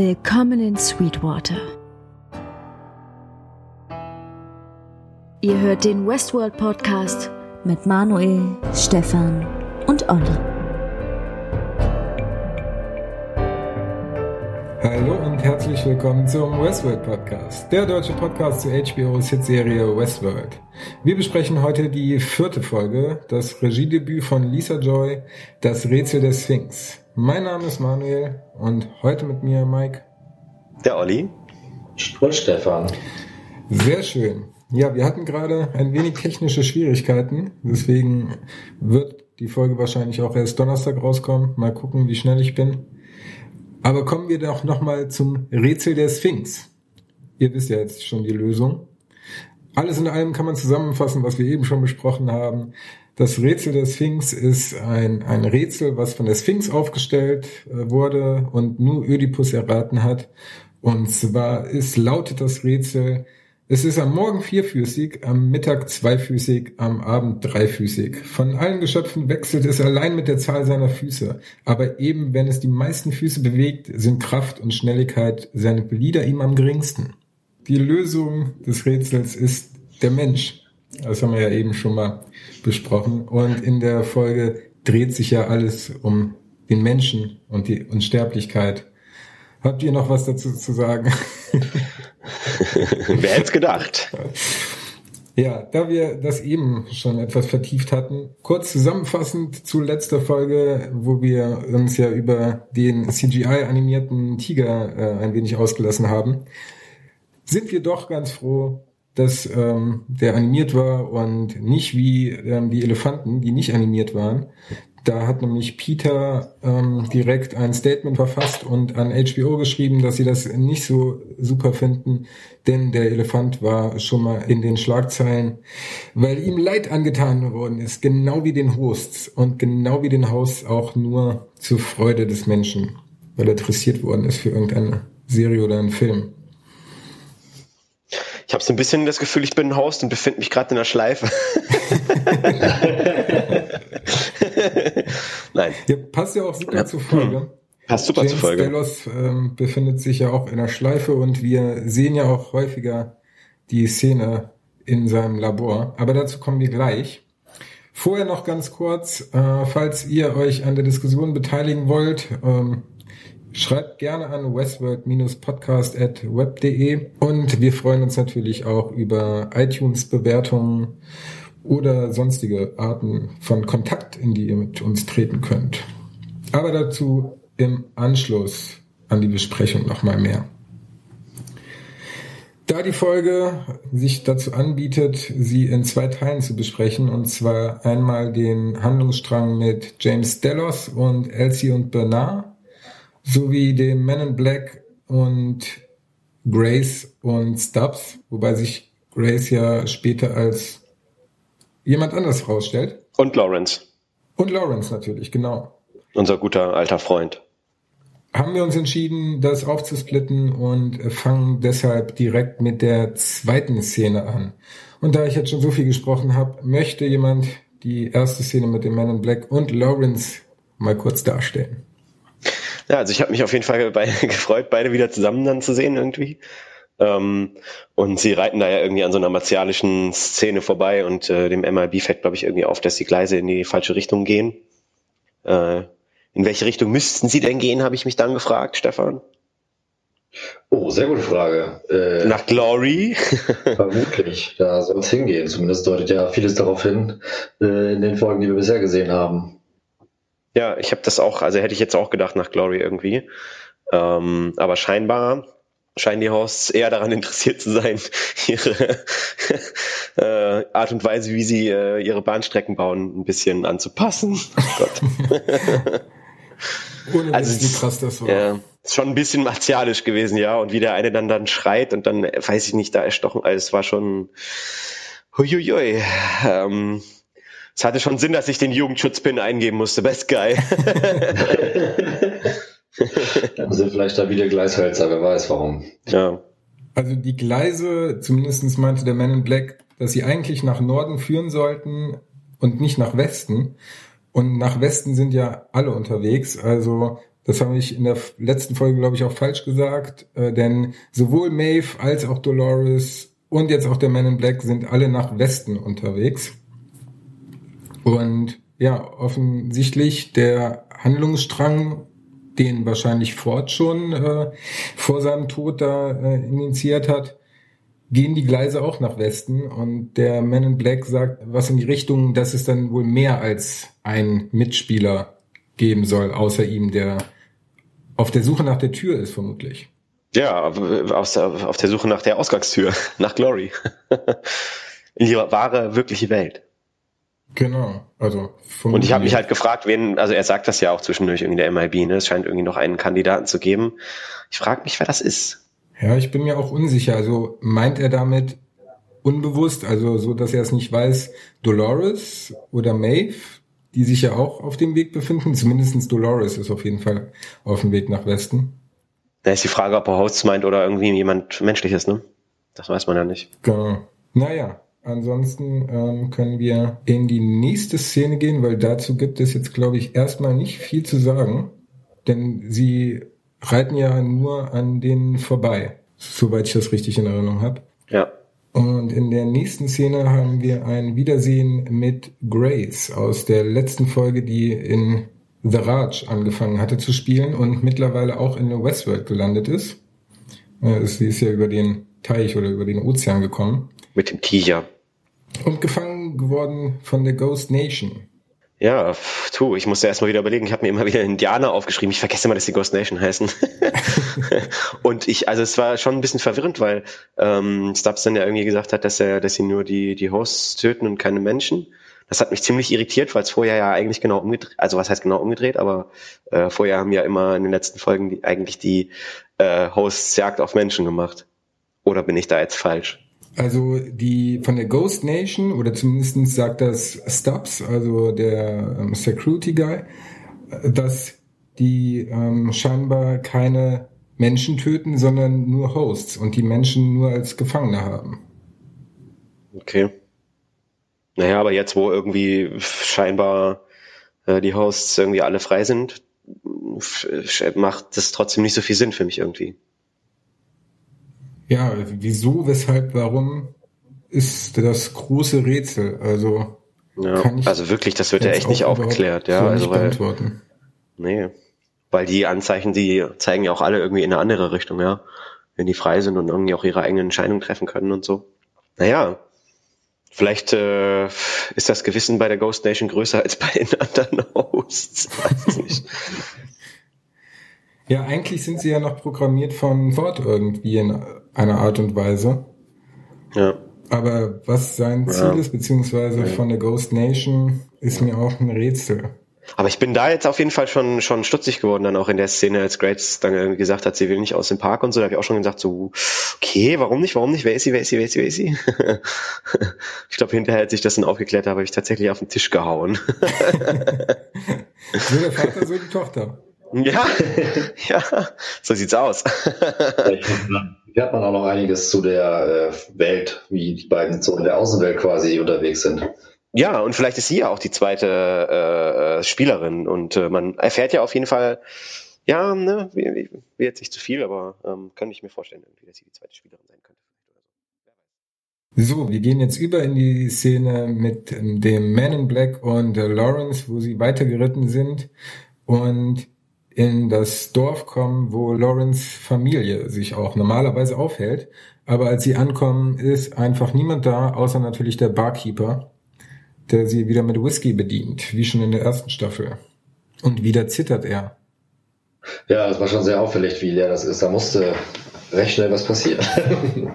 Willkommen in Sweetwater. Ihr hört den Westworld Podcast mit Manuel, Stefan und Olli. Hallo und herzlich willkommen zum Westworld Podcast, der deutsche Podcast zur HBO's Hitserie Westworld. Wir besprechen heute die vierte Folge, das Regiedebüt von Lisa Joy, Das Rätsel der Sphinx. Mein Name ist Manuel und heute mit mir Mike. Der Olli. Und Stefan. Sehr schön. Ja, wir hatten gerade ein wenig technische Schwierigkeiten, deswegen wird die Folge wahrscheinlich auch erst Donnerstag rauskommen. Mal gucken, wie schnell ich bin. Aber kommen wir doch nochmal zum Rätsel der Sphinx. Ihr wisst ja jetzt schon die Lösung. Alles in allem kann man zusammenfassen, was wir eben schon besprochen haben. Das Rätsel der Sphinx ist ein, ein Rätsel, was von der Sphinx aufgestellt äh, wurde und nur Ödipus erraten hat. Und zwar ist, lautet das Rätsel, es ist am Morgen vierfüßig, am Mittag zweifüßig, am Abend dreifüßig. Von allen Geschöpfen wechselt es allein mit der Zahl seiner Füße. Aber eben wenn es die meisten Füße bewegt, sind Kraft und Schnelligkeit seine Glieder ihm am geringsten. Die Lösung des Rätsels ist der Mensch. Das haben wir ja eben schon mal besprochen. Und in der Folge dreht sich ja alles um den Menschen und die Unsterblichkeit. Habt ihr noch was dazu zu sagen? Wer hätte es gedacht? Ja, da wir das eben schon etwas vertieft hatten, kurz zusammenfassend zu letzter Folge, wo wir uns ja über den CGI-animierten Tiger äh, ein wenig ausgelassen haben, sind wir doch ganz froh, dass ähm, der animiert war und nicht wie ähm, die Elefanten, die nicht animiert waren. Da hat nämlich Peter ähm, direkt ein Statement verfasst und an HBO geschrieben, dass sie das nicht so super finden, denn der Elefant war schon mal in den Schlagzeilen, weil ihm Leid angetan worden ist, genau wie den Hosts und genau wie den Hosts auch nur zur Freude des Menschen, weil er dressiert worden ist für irgendeine Serie oder einen Film. Ich habe so ein bisschen das Gefühl, ich bin ein Host und befinde mich gerade in der Schleife. Nein. Ja, passt ja auch super ja. zur Folge. Passt super James zur Folge. Delos ähm, befindet sich ja auch in der Schleife und wir sehen ja auch häufiger die Szene in seinem Labor. Aber dazu kommen wir gleich. Vorher noch ganz kurz, äh, falls ihr euch an der Diskussion beteiligen wollt, ähm, Schreibt gerne an westworld-podcast.web.de und wir freuen uns natürlich auch über iTunes-Bewertungen oder sonstige Arten von Kontakt, in die ihr mit uns treten könnt. Aber dazu im Anschluss an die Besprechung nochmal mehr. Da die Folge sich dazu anbietet, sie in zwei Teilen zu besprechen, und zwar einmal den Handlungsstrang mit James Delos und Elsie und Bernard sowie dem Men in Black und Grace und Stubbs, wobei sich Grace ja später als jemand anders herausstellt. Und Lawrence. Und Lawrence natürlich, genau. Unser guter alter Freund. Haben wir uns entschieden, das aufzusplitten und fangen deshalb direkt mit der zweiten Szene an. Und da ich jetzt schon so viel gesprochen habe, möchte jemand die erste Szene mit dem Man in Black und Lawrence mal kurz darstellen. Ja, also ich habe mich auf jeden Fall bei, gefreut, beide wieder zusammen dann zu sehen irgendwie. Ähm, und sie reiten da ja irgendwie an so einer martialischen Szene vorbei und äh, dem MIB fällt, glaube ich, irgendwie auf, dass die Gleise in die falsche Richtung gehen. Äh, in welche Richtung müssten sie denn gehen, habe ich mich dann gefragt, Stefan. Oh, sehr gute Frage. Äh, Nach Glory? vermutlich, da soll es hingehen. Zumindest deutet ja vieles darauf hin, äh, in den Folgen, die wir bisher gesehen haben. Ja, ich habe das auch, also hätte ich jetzt auch gedacht nach Glory irgendwie. Ähm, aber scheinbar scheinen die Hosts eher daran interessiert zu sein, ihre äh, Art und Weise, wie sie äh, ihre Bahnstrecken bauen, ein bisschen anzupassen. Gott. Ohne also, wie krass das war. Ja, ist schon ein bisschen martialisch gewesen, ja. Und wie der eine dann dann schreit und dann, weiß ich nicht, da erstochen. Also es war schon huiuiui. Ähm, es hatte schon Sinn, dass ich den Jugendschutzpin eingeben musste. Best Guy. Dann sind vielleicht da wieder Gleishölzer, wer weiß warum. Ja. Also die Gleise, zumindest meinte der Man in Black, dass sie eigentlich nach Norden führen sollten und nicht nach Westen. Und nach Westen sind ja alle unterwegs. Also Das habe ich in der letzten Folge, glaube ich, auch falsch gesagt, äh, denn sowohl Maeve als auch Dolores und jetzt auch der Man in Black sind alle nach Westen unterwegs. Und ja, offensichtlich der Handlungsstrang, den wahrscheinlich Ford schon äh, vor seinem Tod da äh, initiiert hat, gehen die Gleise auch nach Westen und der Man in Black sagt was in die Richtung, dass es dann wohl mehr als ein Mitspieler geben soll, außer ihm, der auf der Suche nach der Tür ist, vermutlich. Ja, auf, auf der Suche nach der Ausgangstür, nach Glory. in die wahre, wirkliche Welt. Genau, also und ich habe mich halt gefragt, wen, also er sagt das ja auch zwischendurch irgendwie der MIB, ne? Es scheint irgendwie noch einen Kandidaten zu geben. Ich frage mich, wer das ist. Ja, ich bin mir auch unsicher. Also meint er damit unbewusst, also so, dass er es nicht weiß, Dolores oder Maeve, die sich ja auch auf dem Weg befinden. Zumindestens Dolores ist auf jeden Fall auf dem Weg nach Westen. Da ist die Frage, ob er Hosts meint oder irgendwie jemand Menschliches, ne? Das weiß man ja nicht. Genau. Naja, Ansonsten ähm, können wir in die nächste Szene gehen, weil dazu gibt es jetzt, glaube ich, erstmal nicht viel zu sagen. Denn sie reiten ja nur an denen vorbei, soweit ich das richtig in Erinnerung habe. Ja. Und in der nächsten Szene haben wir ein Wiedersehen mit Grace aus der letzten Folge, die in The Raj angefangen hatte zu spielen und mittlerweile auch in der Westworld gelandet ist. Äh, sie ist ja über den Teich oder über den Ozean gekommen. Mit dem Tiger. Und gefangen geworden von der Ghost Nation. Ja, tu, ich musste erstmal wieder überlegen, ich habe mir immer wieder Indianer aufgeschrieben. Ich vergesse immer, dass die Ghost Nation heißen. und ich, also es war schon ein bisschen verwirrend, weil ähm, Stubbs dann ja irgendwie gesagt hat, dass er, dass sie nur die, die Hosts töten und keine Menschen. Das hat mich ziemlich irritiert, weil es vorher ja eigentlich genau umgedreht, also was heißt genau umgedreht, aber äh, vorher haben ja immer in den letzten Folgen die, eigentlich die äh, Hosts Jagd auf Menschen gemacht. Oder bin ich da jetzt falsch? Also die von der Ghost Nation oder zumindest sagt das Stubbs, also der ähm, Security Guy, dass die ähm, scheinbar keine Menschen töten, sondern nur Hosts und die Menschen nur als Gefangene haben. Okay. Naja, aber jetzt, wo irgendwie scheinbar äh, die Hosts irgendwie alle frei sind, macht das trotzdem nicht so viel Sinn für mich irgendwie. Ja, wieso, weshalb, warum ist das große Rätsel. Also ja, also wirklich, das wird ja echt nicht aufgeklärt, ja. So also weil, beantworten. Nee. Weil die Anzeichen, die zeigen ja auch alle irgendwie in eine andere Richtung, ja. Wenn die frei sind und irgendwie auch ihre eigenen Entscheidungen treffen können und so. Naja, vielleicht äh, ist das Gewissen bei der Ghost Nation größer als bei den anderen Hosts. Weiß ich nicht. Ja, eigentlich sind sie ja noch programmiert von Ford irgendwie in einer Art und Weise. Ja. Aber was sein Ziel ja. ist, beziehungsweise ja. von der Ghost Nation, ist mir auch ein Rätsel. Aber ich bin da jetzt auf jeden Fall schon, schon stutzig geworden, dann auch in der Szene, als Grace dann irgendwie gesagt hat, sie will nicht aus dem Park und so, da habe ich auch schon gesagt, so, okay, warum nicht, warum nicht, wer ist sie, wer ist sie, wer ist sie, wer ist sie? ich glaube, hinterher, als ich das dann aufgeklärt habe, habe ich tatsächlich auf den Tisch gehauen. so der Vater, so die Tochter. Ja, ja, so sieht's aus. Hier hat man auch noch einiges zu der äh, Welt, wie die beiden so in der Außenwelt quasi unterwegs sind. Ja, und vielleicht ist sie ja auch die zweite äh, äh Spielerin und äh, man erfährt ja auf jeden Fall, ja, ne, wie, wie jetzt nicht zu viel, aber ähm, kann ich mir vorstellen, irgendwie, dass sie die zweite Spielerin sein könnte. So, wir gehen jetzt über in die Szene mit dem Man in Black und äh, Lawrence, wo sie weitergeritten sind und in das Dorf kommen, wo Lawrence Familie sich auch normalerweise aufhält. Aber als sie ankommen, ist einfach niemand da, außer natürlich der Barkeeper, der sie wieder mit Whisky bedient, wie schon in der ersten Staffel. Und wieder zittert er. Ja, es war schon sehr auffällig, wie leer das ist. Da musste recht schnell was passieren.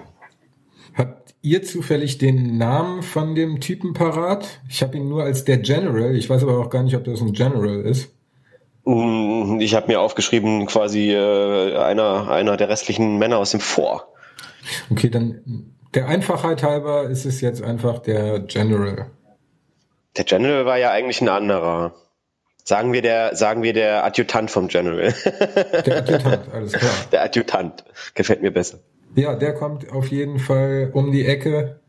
Habt ihr zufällig den Namen von dem Typen parat? Ich habe ihn nur als der General. Ich weiß aber auch gar nicht, ob das ein General ist. Ich habe mir aufgeschrieben, quasi äh, einer, einer der restlichen Männer aus dem Vor. Okay, dann der Einfachheit halber ist es jetzt einfach der General. Der General war ja eigentlich ein anderer. Sagen wir der, sagen wir der Adjutant vom General. Der Adjutant, alles klar. Der Adjutant. Gefällt mir besser. Ja, der kommt auf jeden Fall um die Ecke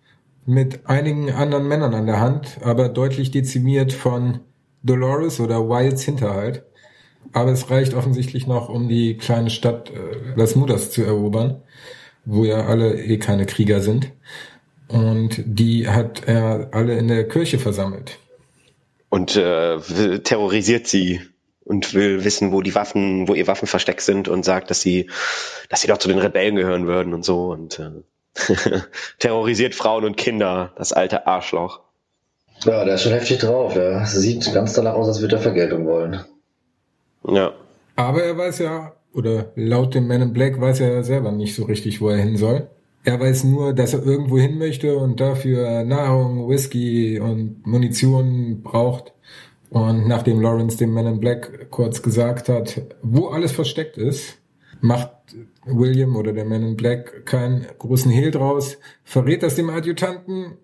mit einigen anderen Männern an der Hand, aber deutlich dezimiert von Dolores oder Wilds Hinterhalt. Aber es reicht offensichtlich noch, um die kleine Stadt äh, Las Mudas zu erobern, wo ja alle eh keine Krieger sind. Und die hat er alle in der Kirche versammelt. Und äh, terrorisiert sie und will wissen, wo die Waffen, wo ihr Waffen versteckt sind und sagt, dass sie, dass sie doch zu den Rebellen gehören würden und so und äh, terrorisiert Frauen und Kinder, das alte Arschloch. Ja, der ist schon heftig drauf, ja. Sieht ganz danach aus, als würde er Vergeltung wollen. Ja. Aber er weiß ja, oder laut dem Man in Black weiß er ja selber nicht so richtig, wo er hin soll. Er weiß nur, dass er irgendwo hin möchte und dafür Nahrung, Whisky und Munition braucht. Und nachdem Lawrence dem Man in Black kurz gesagt hat, wo alles versteckt ist, macht William oder der Man in Black keinen großen Hehl draus, verrät das dem Adjutanten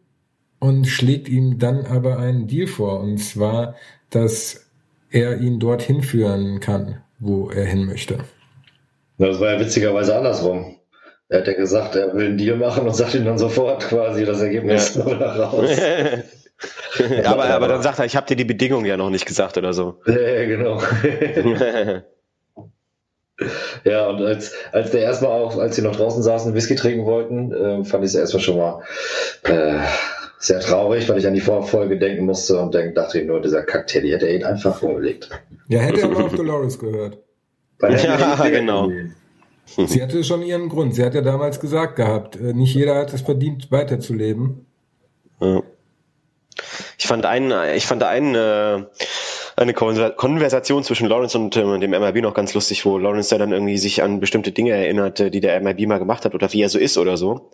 und schlägt ihm dann aber einen Deal vor. Und zwar, dass er ihn dorthin führen kann, wo er hin möchte. Das war ja witzigerweise andersrum. Er hat ja gesagt, er will einen Deal machen und sagt ihm dann sofort quasi das Ergebnis ja. raus. aber, aber dann sagt er, ich habe dir die Bedingungen ja noch nicht gesagt oder so. Ja, genau. ja, und als, als der erstmal auch, als sie noch draußen saßen und Whisky trinken wollten, äh, fand ich es erstmal schon mal äh, sehr traurig, weil ich an die Vorfolge denken musste und denk, dachte ich nur, dieser die hätte er ihn einfach vorgelegt. Ja, hätte er aber auf Dolores gehört. ja, genau. Sie hatte schon ihren Grund. Sie hat ja damals gesagt gehabt, äh, nicht jeder hat es verdient, weiterzuleben. Ja. Ich fand einen, ich fand einen, äh, eine Konversation zwischen Lawrence und äh, dem MIB noch ganz lustig, wo Lawrence ja dann irgendwie sich an bestimmte Dinge erinnerte, die der MIB mal gemacht hat oder wie er so ist oder so.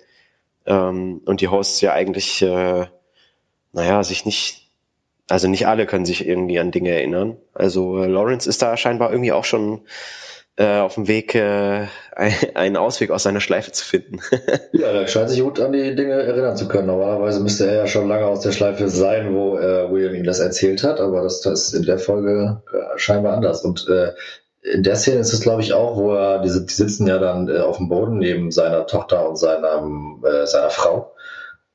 Ähm, und die Hosts ja eigentlich, äh, naja, sich nicht, also nicht alle können sich irgendwie an Dinge erinnern. Also äh, Lawrence ist da scheinbar irgendwie auch schon äh, auf dem Weg, äh, einen Ausweg aus seiner Schleife zu finden. ja, er scheint sich gut an die Dinge erinnern zu können. Normalerweise müsste er ja schon lange aus der Schleife sein, wo äh, William ihm das erzählt hat, aber das, das ist in der Folge äh, scheinbar anders. Und äh, in der Szene ist es, glaube ich, auch, wo er, die, die sitzen ja dann äh, auf dem Boden neben seiner Tochter und seiner, äh, seiner Frau.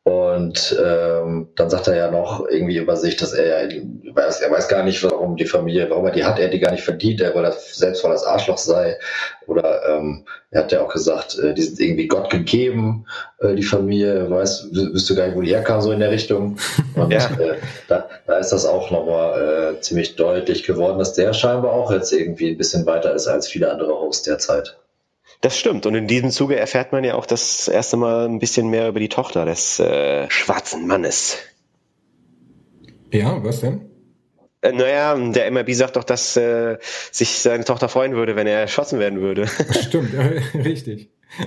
Und ähm, dann sagt er ja noch irgendwie über sich, dass er ja weiß, er weiß gar nicht, warum die Familie, warum er die hat, er die gar nicht verdient, er weil er selbst weil das Arschloch sei. Oder ähm, er hat ja auch gesagt, äh, die sind irgendwie Gott gegeben, äh, die Familie, weiß, wüsste gar nicht, wo die herkam, so in der Richtung. Und ja. äh, da, da ist das auch nochmal äh, ziemlich deutlich geworden, dass der scheinbar auch jetzt irgendwie ein bisschen weiter ist als viele andere Hosts derzeit. Das stimmt. Und in diesem Zuge erfährt man ja auch das erste Mal ein bisschen mehr über die Tochter des äh, schwarzen Mannes. Ja, was denn? Äh, naja, der MRB sagt doch, dass äh, sich seine Tochter freuen würde, wenn er erschossen werden würde. Stimmt, richtig.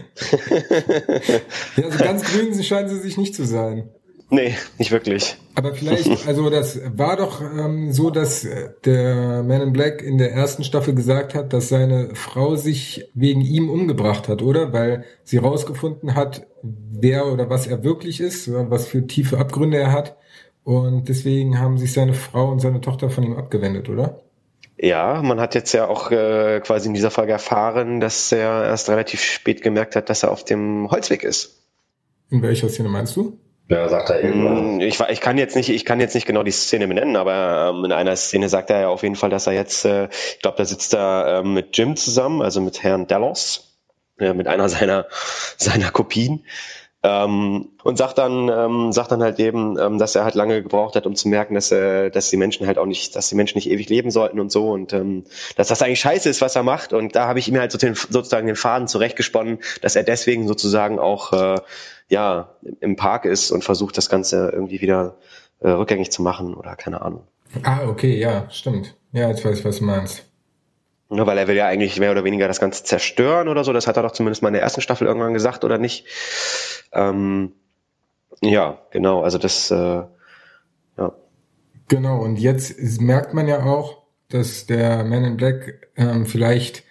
ja, also ganz grün scheinen sie sich nicht zu sein. Nee, nicht wirklich. Aber vielleicht, also das war doch ähm, so, dass äh, der Man in Black in der ersten Staffel gesagt hat, dass seine Frau sich wegen ihm umgebracht hat, oder? Weil sie rausgefunden hat, wer oder was er wirklich ist, was für tiefe Abgründe er hat. Und deswegen haben sich seine Frau und seine Tochter von ihm abgewendet, oder? Ja, man hat jetzt ja auch äh, quasi in dieser Folge erfahren, dass er erst relativ spät gemerkt hat, dass er auf dem Holzweg ist. In welcher Szene meinst du? Ja, sagt er irgendwann. Mm, ich, ich kann jetzt nicht, ich kann jetzt nicht genau die Szene benennen, aber ähm, in einer Szene sagt er ja auf jeden Fall, dass er jetzt, äh, ich glaube, da sitzt er äh, mit Jim zusammen, also mit Herrn Dallos, äh, mit einer seiner seiner Kopien. Ähm, und sagt dann, ähm, sagt dann halt eben, ähm, dass er halt lange gebraucht hat, um zu merken, dass, äh, dass die Menschen halt auch nicht, dass die Menschen nicht ewig leben sollten und so und ähm, dass das eigentlich scheiße ist, was er macht. Und da habe ich ihm halt so den, sozusagen den Faden zurechtgesponnen, dass er deswegen sozusagen auch äh, ja im Park ist und versucht, das Ganze irgendwie wieder äh, rückgängig zu machen oder keine Ahnung. Ah, okay, ja, stimmt. Ja, jetzt weiß ich, was du meinst. Ja, weil er will ja eigentlich mehr oder weniger das Ganze zerstören oder so. Das hat er doch zumindest mal in der ersten Staffel irgendwann gesagt, oder nicht? Ähm, ja, genau. Also das, äh, ja. Genau. Und jetzt merkt man ja auch, dass der Man in Black ähm, vielleicht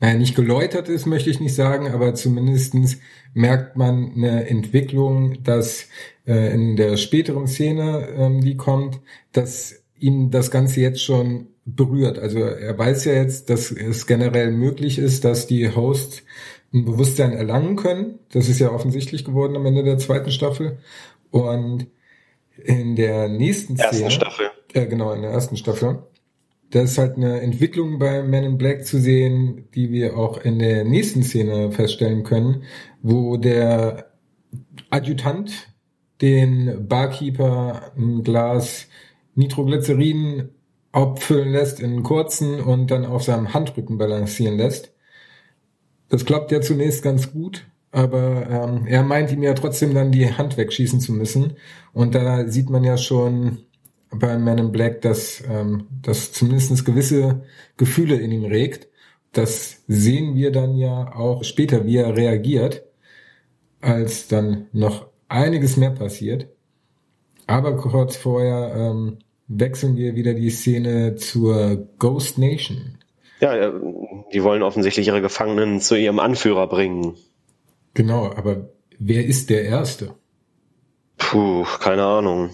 naja, nicht geläutert ist, möchte ich nicht sagen, aber zumindestens merkt man eine Entwicklung, dass äh, in der späteren Szene, ähm, die kommt, dass ihm das Ganze jetzt schon berührt. Also er weiß ja jetzt, dass es generell möglich ist, dass die Hosts ein Bewusstsein erlangen können. Das ist ja offensichtlich geworden am Ende der zweiten Staffel. Und in der nächsten Szene, ersten Staffel. Äh, genau, in der ersten Staffel, da ist halt eine Entwicklung bei Men in Black zu sehen, die wir auch in der nächsten Szene feststellen können, wo der Adjutant den Barkeeper ein Glas Nitroglycerin abfüllen lässt in kurzen und dann auf seinem Handrücken balancieren lässt. Das klappt ja zunächst ganz gut, aber ähm, er meint ihm ja trotzdem dann die Hand wegschießen zu müssen. Und da sieht man ja schon bei Man in Black, dass ähm, das zumindest gewisse Gefühle in ihm regt. Das sehen wir dann ja auch später, wie er reagiert, als dann noch einiges mehr passiert. Aber kurz vorher ähm, wechseln wir wieder die Szene zur Ghost Nation. Ja, äh, die wollen offensichtlich ihre Gefangenen zu ihrem Anführer bringen. Genau, aber wer ist der Erste? Puh, keine Ahnung.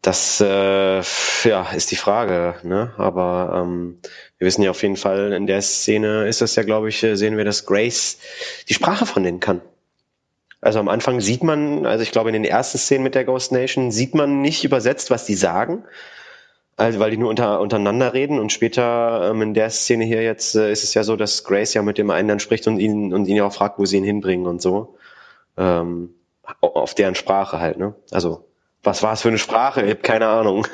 Das äh, ja, ist die Frage, ne? Aber ähm, wir wissen ja auf jeden Fall, in der Szene ist das ja, glaube ich, äh, sehen wir, dass Grace die Sprache von denen kann. Also am Anfang sieht man, also ich glaube in den ersten Szenen mit der Ghost Nation sieht man nicht übersetzt, was die sagen. Also weil die nur unter, untereinander reden und später ähm, in der Szene hier jetzt äh, ist es ja so, dass Grace ja mit dem einen dann spricht und ihn und ihn ja auch fragt, wo sie ihn hinbringen und so. Ähm, auf deren Sprache halt, ne? Also, was war es für eine Sprache? Ich habe keine Ahnung.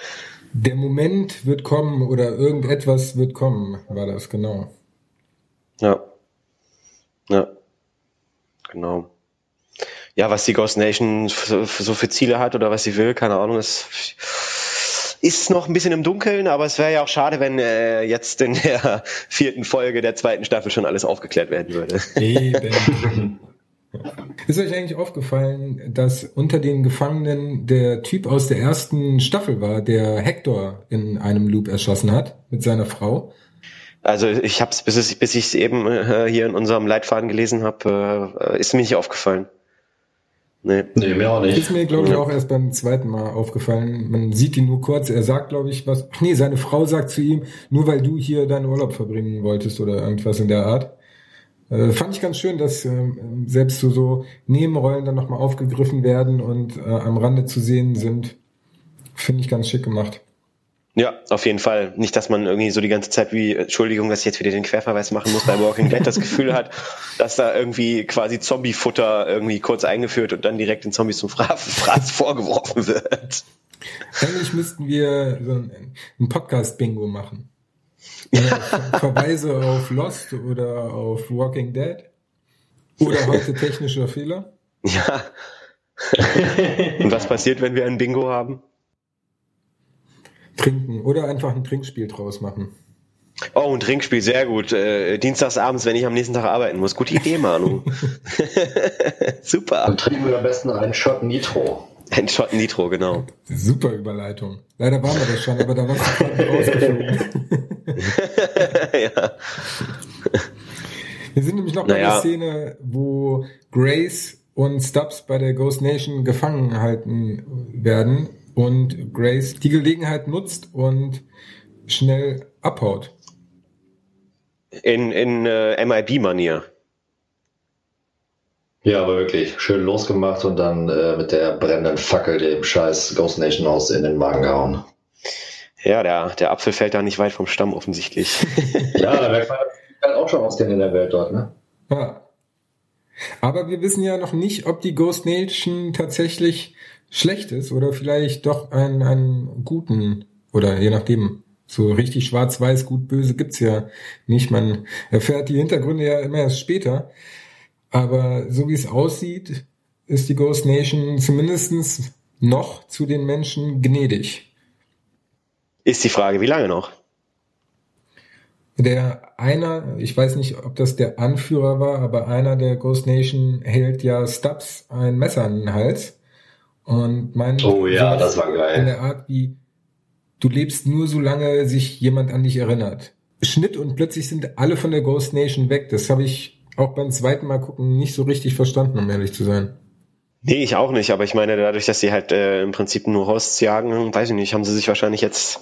der Moment wird kommen oder irgendetwas wird kommen, war das, genau. Ja. Ja. Genau ja, was die Ghost Nation so, so für Ziele hat oder was sie will, keine Ahnung, ist, ist noch ein bisschen im Dunkeln, aber es wäre ja auch schade, wenn äh, jetzt in der vierten Folge der zweiten Staffel schon alles aufgeklärt werden würde. Eben. Ist euch eigentlich aufgefallen, dass unter den Gefangenen der Typ aus der ersten Staffel war, der Hector in einem Loop erschossen hat mit seiner Frau? Also ich habe es, bis, ich, es eben äh, hier in unserem Leitfaden gelesen habe, äh, ist mir nicht aufgefallen. Nee. nee, mir auch nicht. Ist mir, glaube ich, auch erst beim zweiten Mal aufgefallen. Man sieht ihn nur kurz. Er sagt, glaube ich, was. Ach nee, seine Frau sagt zu ihm, nur weil du hier deinen Urlaub verbringen wolltest oder irgendwas in der Art. Äh, fand ich ganz schön, dass äh, selbst so, so Nebenrollen dann nochmal aufgegriffen werden und äh, am Rande zu sehen sind. Finde ich ganz schick gemacht. Ja, auf jeden Fall. Nicht, dass man irgendwie so die ganze Zeit wie, Entschuldigung, dass ich jetzt wieder den Querverweis machen muss, bei Walking Dead das Gefühl hat, dass da irgendwie quasi Zombie-Futter irgendwie kurz eingeführt und dann direkt den Zombies zum Fraß vorgeworfen wird. Eigentlich müssten wir so ein Podcast-Bingo machen. Ver Verweise auf Lost oder auf Walking Dead oder heute technischer Fehler. Ja. und was passiert, wenn wir ein Bingo haben? Trinken oder einfach ein Trinkspiel draus machen. Oh, ein Trinkspiel, sehr gut. Äh, Dienstagsabends, wenn ich am nächsten Tag arbeiten muss. Gute Idee, Manu. Super. Dann trinken wir am besten einen Shot Nitro. Ein Shot Nitro, genau. Super Überleitung. Leider waren wir das schon, aber da warst du gerade rausgeflogen. ja. Wir sind nämlich noch naja. bei der Szene, wo Grace und Stubbs bei der Ghost Nation gefangen gehalten werden und Grace die Gelegenheit nutzt und schnell abhaut. In, in äh, MIB-Manier. Ja, aber wirklich schön losgemacht und dann äh, mit der brennenden Fackel dem scheiß Ghost Nation Haus in den Magen gehauen. Ja, der, der Apfel fällt da nicht weit vom Stamm offensichtlich. ja, da merkt man halt auch schon auskennen in der Welt dort, ne? Ja. Aber wir wissen ja noch nicht, ob die Ghost Nation tatsächlich schlecht ist oder vielleicht doch einen, einen guten oder je nachdem. So richtig schwarz-weiß, gut, böse gibt's ja nicht. Man erfährt die Hintergründe ja immer erst später. Aber so wie es aussieht, ist die Ghost Nation zumindestens noch zu den Menschen gnädig. Ist die Frage, wie lange noch? Der einer, ich weiß nicht, ob das der Anführer war, aber einer der Ghost Nation hält ja Stubbs ein Messer an den Hals und mein Oh ja, das war geil. In der Art wie, du lebst nur so lange sich jemand an dich erinnert. Schnitt und plötzlich sind alle von der Ghost Nation weg. Das habe ich auch beim zweiten Mal gucken nicht so richtig verstanden, um ehrlich zu sein. Nee, ich auch nicht, aber ich meine, dadurch, dass sie halt äh, im Prinzip nur Hosts jagen, weiß ich nicht, haben sie sich wahrscheinlich jetzt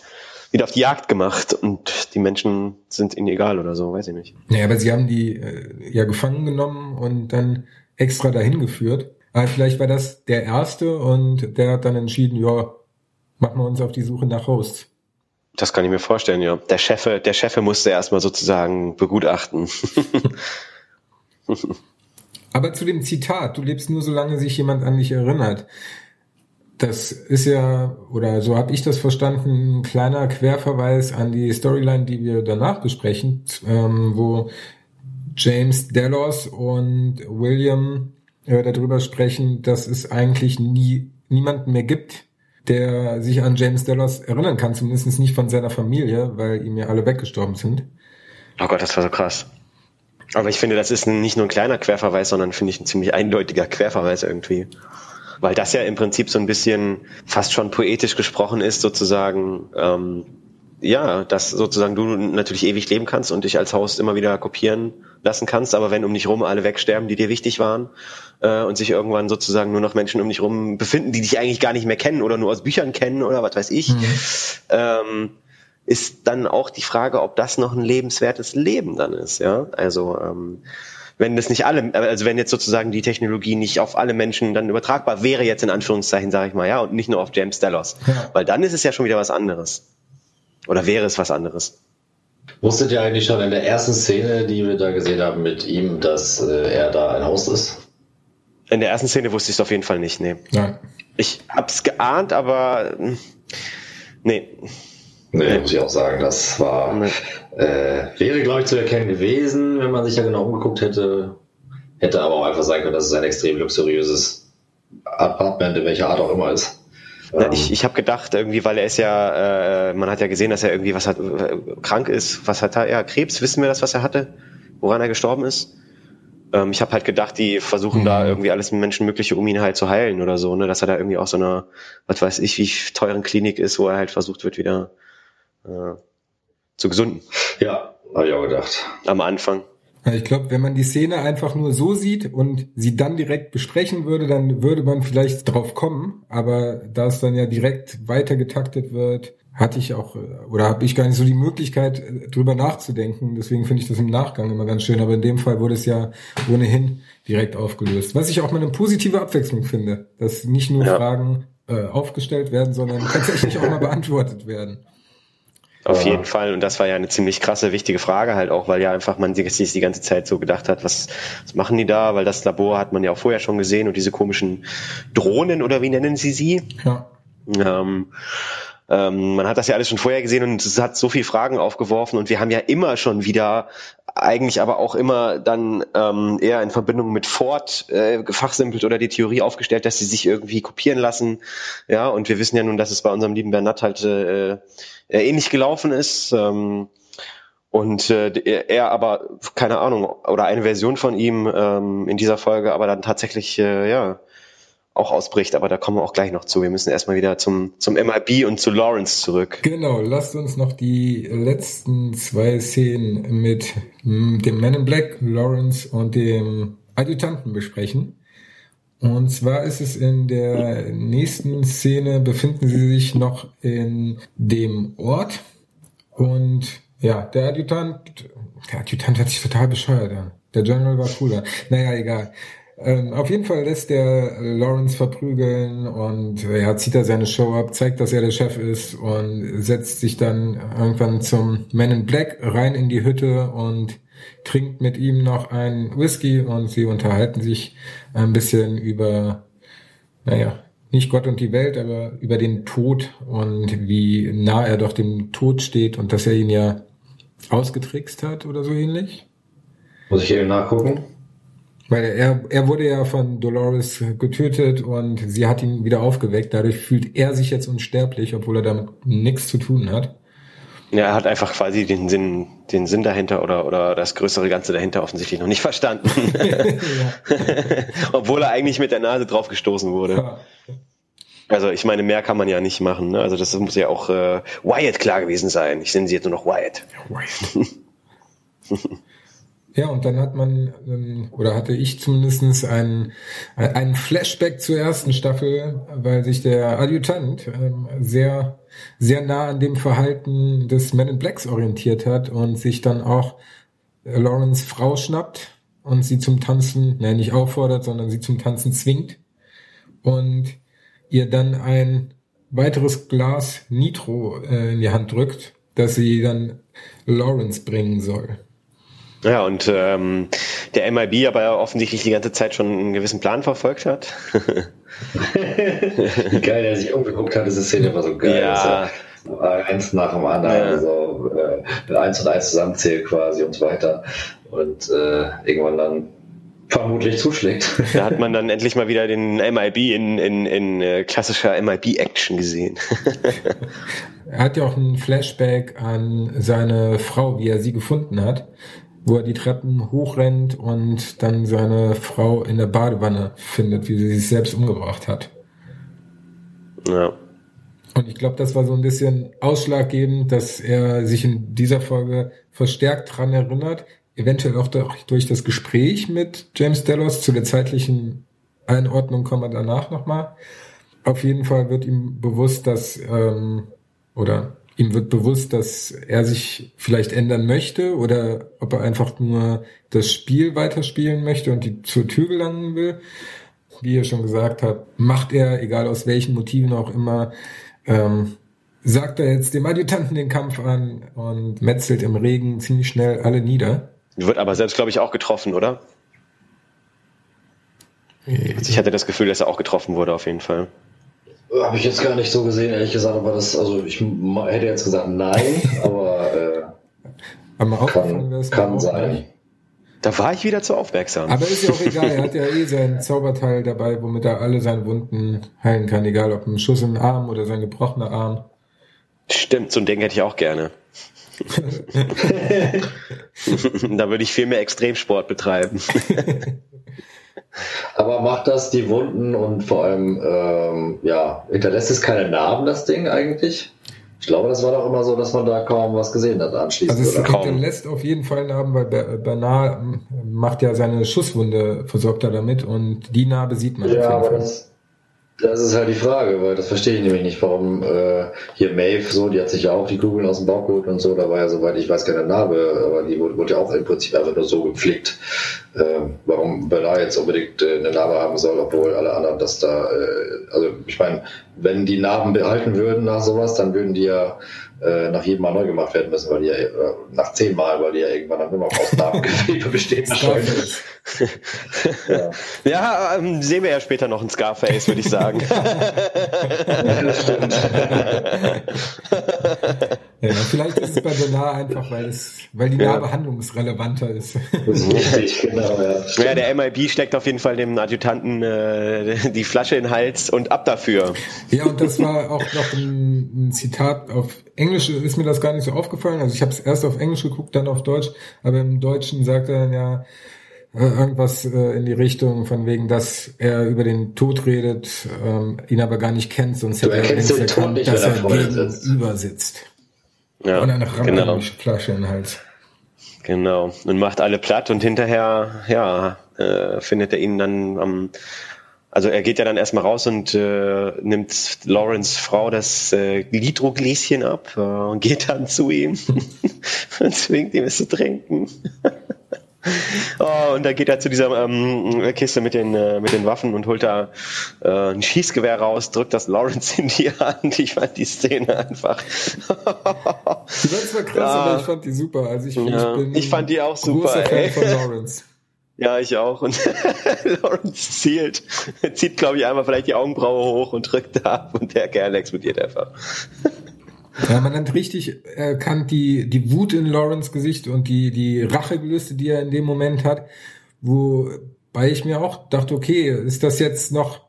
wieder auf die Jagd gemacht und die Menschen sind ihnen egal oder so, weiß ich nicht. Naja, aber sie haben die äh, ja gefangen genommen und dann extra dahin geführt. Aber vielleicht war das der erste und der hat dann entschieden, ja, machen wir uns auf die Suche nach Hosts. Das kann ich mir vorstellen, ja. Der Chef, der Chef musste erstmal sozusagen begutachten. Aber zu dem Zitat, du lebst nur, solange sich jemand an dich erinnert. Das ist ja, oder so habe ich das verstanden, ein kleiner Querverweis an die Storyline, die wir danach besprechen, ähm, wo James Delos und William äh, darüber sprechen, dass es eigentlich nie niemanden mehr gibt, der sich an James Delos erinnern kann, zumindest nicht von seiner Familie, weil ihm ja alle weggestorben sind. Oh Gott, das war so krass. Aber ich finde, das ist nicht nur ein kleiner Querverweis, sondern finde ich ein ziemlich eindeutiger Querverweis irgendwie. Weil das ja im Prinzip so ein bisschen fast schon poetisch gesprochen ist, sozusagen, ähm, ja, dass sozusagen du natürlich ewig leben kannst und dich als Host immer wieder kopieren lassen kannst, aber wenn um dich rum alle wegsterben, die dir wichtig waren, äh, und sich irgendwann sozusagen nur noch Menschen um dich rum befinden, die dich eigentlich gar nicht mehr kennen oder nur aus Büchern kennen oder was weiß ich, mhm. ähm, ist dann auch die Frage, ob das noch ein lebenswertes Leben dann ist, ja. Also ähm, wenn das nicht alle, also wenn jetzt sozusagen die Technologie nicht auf alle Menschen dann übertragbar wäre, jetzt in Anführungszeichen, sage ich mal, ja, und nicht nur auf James Delos. Ja. Weil dann ist es ja schon wieder was anderes. Oder wäre es was anderes. Wusstet ihr eigentlich schon in der ersten Szene, die wir da gesehen haben mit ihm, dass äh, er da ein Host ist? In der ersten Szene wusste ich es auf jeden Fall nicht, nee. Nein. Ich hab's geahnt, aber hm, nee. Nee, muss ich auch sagen, das war, äh, wäre, glaube ich, zu erkennen gewesen, wenn man sich ja genau umgeguckt hätte. Hätte aber auch einfach sein können, dass es ein extrem luxuriöses Apartment, in welcher Art auch immer ist. Na, ich ähm. ich habe gedacht, irgendwie, weil er ist ja, äh, man hat ja gesehen, dass er irgendwie was hat, äh, krank ist. Was hat er? Ja, Krebs, wissen wir das, was er hatte? Woran er gestorben ist? Ähm, ich habe halt gedacht, die versuchen mhm. da irgendwie alles Menschenmögliche, um ihn halt zu heilen oder so, ne? Dass er da irgendwie auch so einer, was weiß ich, wie teuren Klinik ist, wo er halt versucht wird, wieder äh, zu gesunden. Ja, habe ich auch gedacht. Am Anfang. Ich glaube, wenn man die Szene einfach nur so sieht und sie dann direkt besprechen würde, dann würde man vielleicht drauf kommen. Aber da es dann ja direkt weiter getaktet wird, hatte ich auch oder habe ich gar nicht so die Möglichkeit drüber nachzudenken. Deswegen finde ich das im Nachgang immer ganz schön. Aber in dem Fall wurde es ja ohnehin direkt aufgelöst. Was ich auch mal eine positive Abwechslung finde, dass nicht nur ja. Fragen äh, aufgestellt werden, sondern tatsächlich auch mal beantwortet werden. Auf jeden Fall. Und das war ja eine ziemlich krasse, wichtige Frage halt auch, weil ja einfach man sich die ganze Zeit so gedacht hat, was, was machen die da? Weil das Labor hat man ja auch vorher schon gesehen und diese komischen Drohnen oder wie nennen sie sie? Ja. Ähm, ähm, man hat das ja alles schon vorher gesehen und es hat so viele Fragen aufgeworfen und wir haben ja immer schon wieder eigentlich aber auch immer dann ähm, eher in Verbindung mit Ford äh, gefachsimpelt oder die Theorie aufgestellt, dass sie sich irgendwie kopieren lassen. Ja, und wir wissen ja nun, dass es bei unserem lieben Bernat halt äh, ähnlich gelaufen ist. Ähm, und äh, er aber, keine Ahnung, oder eine Version von ihm ähm, in dieser Folge aber dann tatsächlich, äh, ja, auch ausbricht, aber da kommen wir auch gleich noch zu. Wir müssen erstmal wieder zum, zum MIB und zu Lawrence zurück. Genau, lasst uns noch die letzten zwei Szenen mit dem Man in Black, Lawrence und dem Adjutanten besprechen. Und zwar ist es in der nächsten Szene, befinden sie sich noch in dem Ort und ja, der Adjutant, der Adjutant hat sich total bescheuert. Der General war cooler. Naja, egal. Ähm, auf jeden Fall lässt der Lawrence verprügeln und ja, zieht er seine Show ab, zeigt, dass er der Chef ist und setzt sich dann irgendwann zum Man in Black rein in die Hütte und trinkt mit ihm noch einen Whisky und sie unterhalten sich ein bisschen über, naja, nicht Gott und die Welt, aber über den Tod und wie nah er doch dem Tod steht und dass er ihn ja ausgetrickst hat oder so ähnlich. Muss ich eben nachgucken? Weil er, er wurde ja von Dolores getötet und sie hat ihn wieder aufgeweckt. Dadurch fühlt er sich jetzt unsterblich, obwohl er damit nichts zu tun hat. Ja, er hat einfach quasi den Sinn, den Sinn dahinter oder, oder das größere Ganze dahinter offensichtlich noch nicht verstanden. obwohl er eigentlich mit der Nase drauf gestoßen wurde. Also ich meine, mehr kann man ja nicht machen. Ne? Also das muss ja auch äh, Wyatt klar gewesen sein. Ich nenne sie jetzt nur noch Wyatt. Wyatt. Ja, und dann hat man, ähm, oder hatte ich zumindestens einen, einen Flashback zur ersten Staffel, weil sich der Adjutant ähm, sehr, sehr nah an dem Verhalten des Men in Blacks orientiert hat und sich dann auch Lawrence Frau schnappt und sie zum Tanzen, nein, nicht auffordert, sondern sie zum Tanzen zwingt und ihr dann ein weiteres Glas Nitro äh, in die Hand drückt, das sie dann Lawrence bringen soll. Ja, und ähm, der MIB aber offensichtlich die ganze Zeit schon einen gewissen Plan verfolgt hat. Wie geil er sich umgeguckt hat, diese Szene war so geil. Ja. eins nach dem anderen, ja. so äh, eins und eins zusammenzählt quasi und so weiter. Und äh, irgendwann dann vermutlich zuschlägt. Da hat man dann endlich mal wieder den MIB in, in, in äh, klassischer MIB-Action gesehen. er hat ja auch ein Flashback an seine Frau, wie er sie gefunden hat, wo er die Treppen hochrennt und dann seine Frau in der Badewanne findet, wie sie sich selbst umgebracht hat. Ja. Und ich glaube, das war so ein bisschen ausschlaggebend, dass er sich in dieser Folge verstärkt dran erinnert, eventuell auch durch das Gespräch mit James Delos zu der zeitlichen Einordnung kommen wir danach nochmal. Auf jeden Fall wird ihm bewusst, dass ähm, oder ihm wird bewusst, dass er sich vielleicht ändern möchte oder ob er einfach nur das Spiel weiterspielen möchte und die zur Tür gelangen will. Wie ihr schon gesagt habt, macht er, egal aus welchen Motiven auch immer, ähm, sagt er jetzt dem Adjutanten den Kampf an und metzelt im Regen ziemlich schnell alle nieder. Wird aber selbst, glaube ich, auch getroffen, oder? Also ich hatte das Gefühl, dass er auch getroffen wurde, auf jeden Fall. Habe ich jetzt gar nicht so gesehen, ehrlich gesagt, aber das, also ich hätte jetzt gesagt nein, aber, äh, aber kann, kann sein. Da war ich wieder zu aufmerksam. Aber ist ja auch egal, er hat ja eh sein Zauberteil dabei, womit er alle seine Wunden heilen kann, egal ob ein Schuss in den Arm oder sein gebrochener Arm. Stimmt, so ein Ding hätte ich auch gerne. da würde ich viel mehr Extremsport betreiben. Aber macht das die Wunden und vor allem, ähm, ja, hinterlässt es keine Narben, das Ding eigentlich? Ich glaube, das war doch immer so, dass man da kaum was gesehen hat anschließend. Also es hinterlässt auf jeden Fall Narben, weil Bernard macht ja seine Schusswunde, versorgt er damit und die Narbe sieht man ja, auf jeden Fall. Das, das ist halt die Frage, weil das verstehe ich nämlich nicht, warum äh, hier Maeve so, die hat sich ja auch die Kugeln aus dem Bauch geholt und so, da war ja soweit ich weiß keine Narbe, aber die wurde, wurde ja auch im Prinzip einfach nur so gepflegt. Äh, warum Bernard jetzt unbedingt äh, eine Narbe haben soll, obwohl alle anderen das da, äh, also ich meine, wenn die Narben behalten würden nach sowas, dann würden die ja äh, nach jedem Mal neu gemacht werden müssen, weil die ja, äh, nach zehn Mal, weil die ja irgendwann dann noch aus Narbengewebe besteht. ja, ja ähm, sehen wir ja später noch ein Scarface, würde ich sagen. ja, stimmt. ja, vielleicht ist es bei Bernard einfach, weil, es, weil die Narbe ja. handlungsrelevanter ist. Das ist richtig, genau. Ja, ja, der MIB steckt auf jeden Fall dem Adjutanten äh, die Flasche in den Hals und ab dafür. Ja, und das war auch noch ein, ein Zitat auf Englisch ist mir das gar nicht so aufgefallen. Also ich habe es erst auf Englisch geguckt, dann auf Deutsch, aber im Deutschen sagt er dann ja äh, irgendwas äh, in die Richtung von wegen, dass er über den Tod redet, ähm, ihn aber gar nicht kennt, sonst hätte er längst erkannt, nicht, dass er gegenüber sitzt. Ja, und rammt genau. Flasche in den Hals. Genau. Und macht alle platt und hinterher, ja, äh, findet er ihn dann am also er geht ja dann erstmal raus und äh, nimmt Lawrence Frau das äh, Lidro-Gläschen ab äh, und geht dann zu ihm und zwingt ihm es zu trinken. oh, und dann geht er zu dieser ähm, Kiste mit den, äh, mit den Waffen und holt da äh, ein Schießgewehr raus, drückt das Lawrence in die Hand. Ich fand die Szene einfach. die war zwar krass, ja. aber ich fand die super. Also ich, ja. ich, bin ich fand die auch super. Großer Fan von Lawrence. Ja, ich auch. Und Lawrence zielt, zieht, glaube ich, einmal vielleicht die Augenbraue hoch und drückt da ab und der Kerl explodiert einfach. Ja, man hat richtig erkannt die, die Wut in Lawrence Gesicht und die, die Rachegelüste, die er in dem Moment hat, wobei ich mir auch dachte, okay, ist das jetzt noch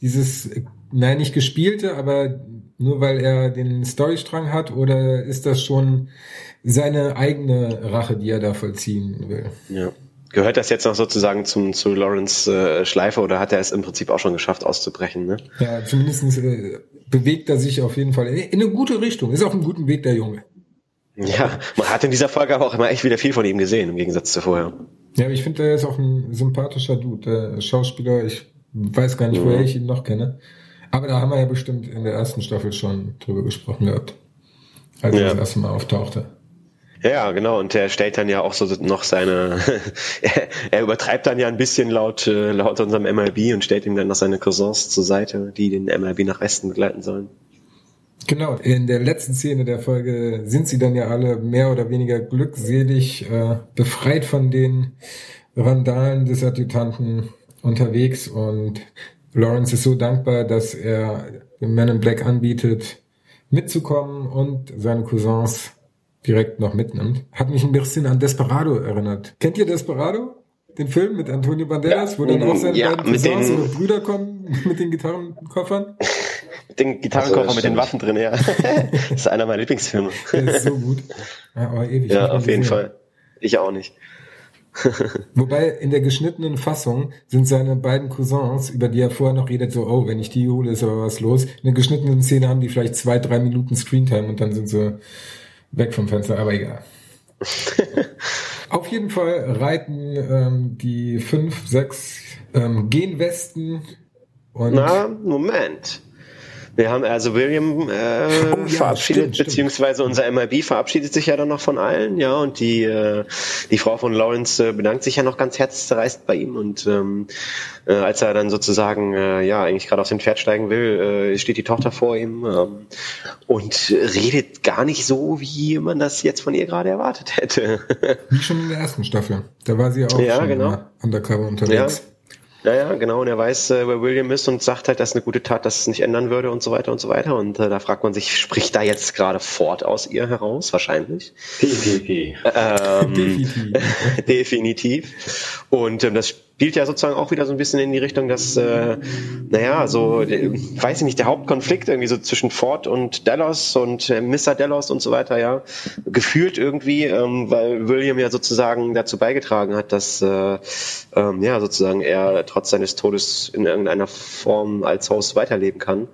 dieses, nein, nicht gespielte, aber nur weil er den Storystrang hat oder ist das schon seine eigene Rache, die er da vollziehen will? Ja. Gehört das jetzt noch sozusagen zum, zu Lawrence äh, Schleife oder hat er es im Prinzip auch schon geschafft auszubrechen? Ne? Ja, zumindest äh, bewegt er sich auf jeden Fall in, in eine gute Richtung. Ist auf einem guten Weg, der Junge. Ja, man hat in dieser Folge aber auch immer echt wieder viel von ihm gesehen, im Gegensatz zu vorher. Ja, ich finde, er ist auch ein sympathischer Dude. Der Schauspieler, ich weiß gar nicht, mhm. woher ich ihn noch kenne. Aber da haben wir ja bestimmt in der ersten Staffel schon drüber gesprochen gehabt. Als er das erste Mal auftauchte. Ja, genau. Und er stellt dann ja auch so noch seine, er übertreibt dann ja ein bisschen laut, äh, laut unserem MLB und stellt ihm dann noch seine Cousins zur Seite, die den MLB nach Westen begleiten sollen. Genau, in der letzten Szene der Folge sind sie dann ja alle mehr oder weniger glückselig äh, befreit von den Randalen des Adjutanten unterwegs und Lawrence ist so dankbar, dass er dem Man in Black anbietet, mitzukommen und seine Cousins direkt noch mitnimmt. Hat mich ein bisschen an Desperado erinnert. Kennt ihr Desperado? Den Film mit Antonio Banderas, ja, wo dann auch seine ja, beiden Cousins oder Brüder kommen mit den Gitarrenkoffern? mit den Gitarrenkoffer mit den Waffen drin, ja. das ist einer meiner Lieblingsfilme. Der ist so gut. Ja, aber ewig ja auf jeden Fall. Ich auch nicht. Wobei in der geschnittenen Fassung sind seine beiden Cousins, über die er vorher noch redet, so, oh, wenn ich die hole, ist aber was los. In der geschnittenen Szene haben die vielleicht zwei, drei Minuten Screentime und dann sind sie weg vom Fenster, aber egal. Auf jeden Fall reiten ähm, die fünf, sechs ähm, Genwesten und. Na, Moment. Wir haben also William äh, oh, ja, verabschiedet, stimmt, beziehungsweise stimmt. unser MIB verabschiedet sich ja dann noch von allen, ja, und die äh, die Frau von Lawrence äh, bedankt sich ja noch ganz herzzerreißt bei ihm und ähm, äh, als er dann sozusagen äh, ja eigentlich gerade auf dem Pferd steigen will, äh, steht die Tochter vor ihm ähm, und redet gar nicht so, wie man das jetzt von ihr gerade erwartet hätte. wie schon in der ersten Staffel, da war sie auch ja, schon genau. undercover unterwegs. Ja. Naja, genau, und er weiß, äh, wer William ist und sagt halt, das ist eine gute Tat, dass es nicht ändern würde und so weiter und so weiter. Und äh, da fragt man sich, spricht da jetzt gerade Ford aus ihr heraus? Wahrscheinlich. Definitiv. Ähm, definitiv. definitiv. Und ähm, das spielt ja sozusagen auch wieder so ein bisschen in die Richtung, dass, äh, naja, so, weiß ich nicht, der Hauptkonflikt irgendwie so zwischen Ford und Dallas und äh, Mr. Dallas und so weiter, ja, gefühlt irgendwie, ähm, weil William ja sozusagen dazu beigetragen hat, dass, äh, ähm, ja, sozusagen er trotz seines Todes in irgendeiner Form als Host weiterleben kann.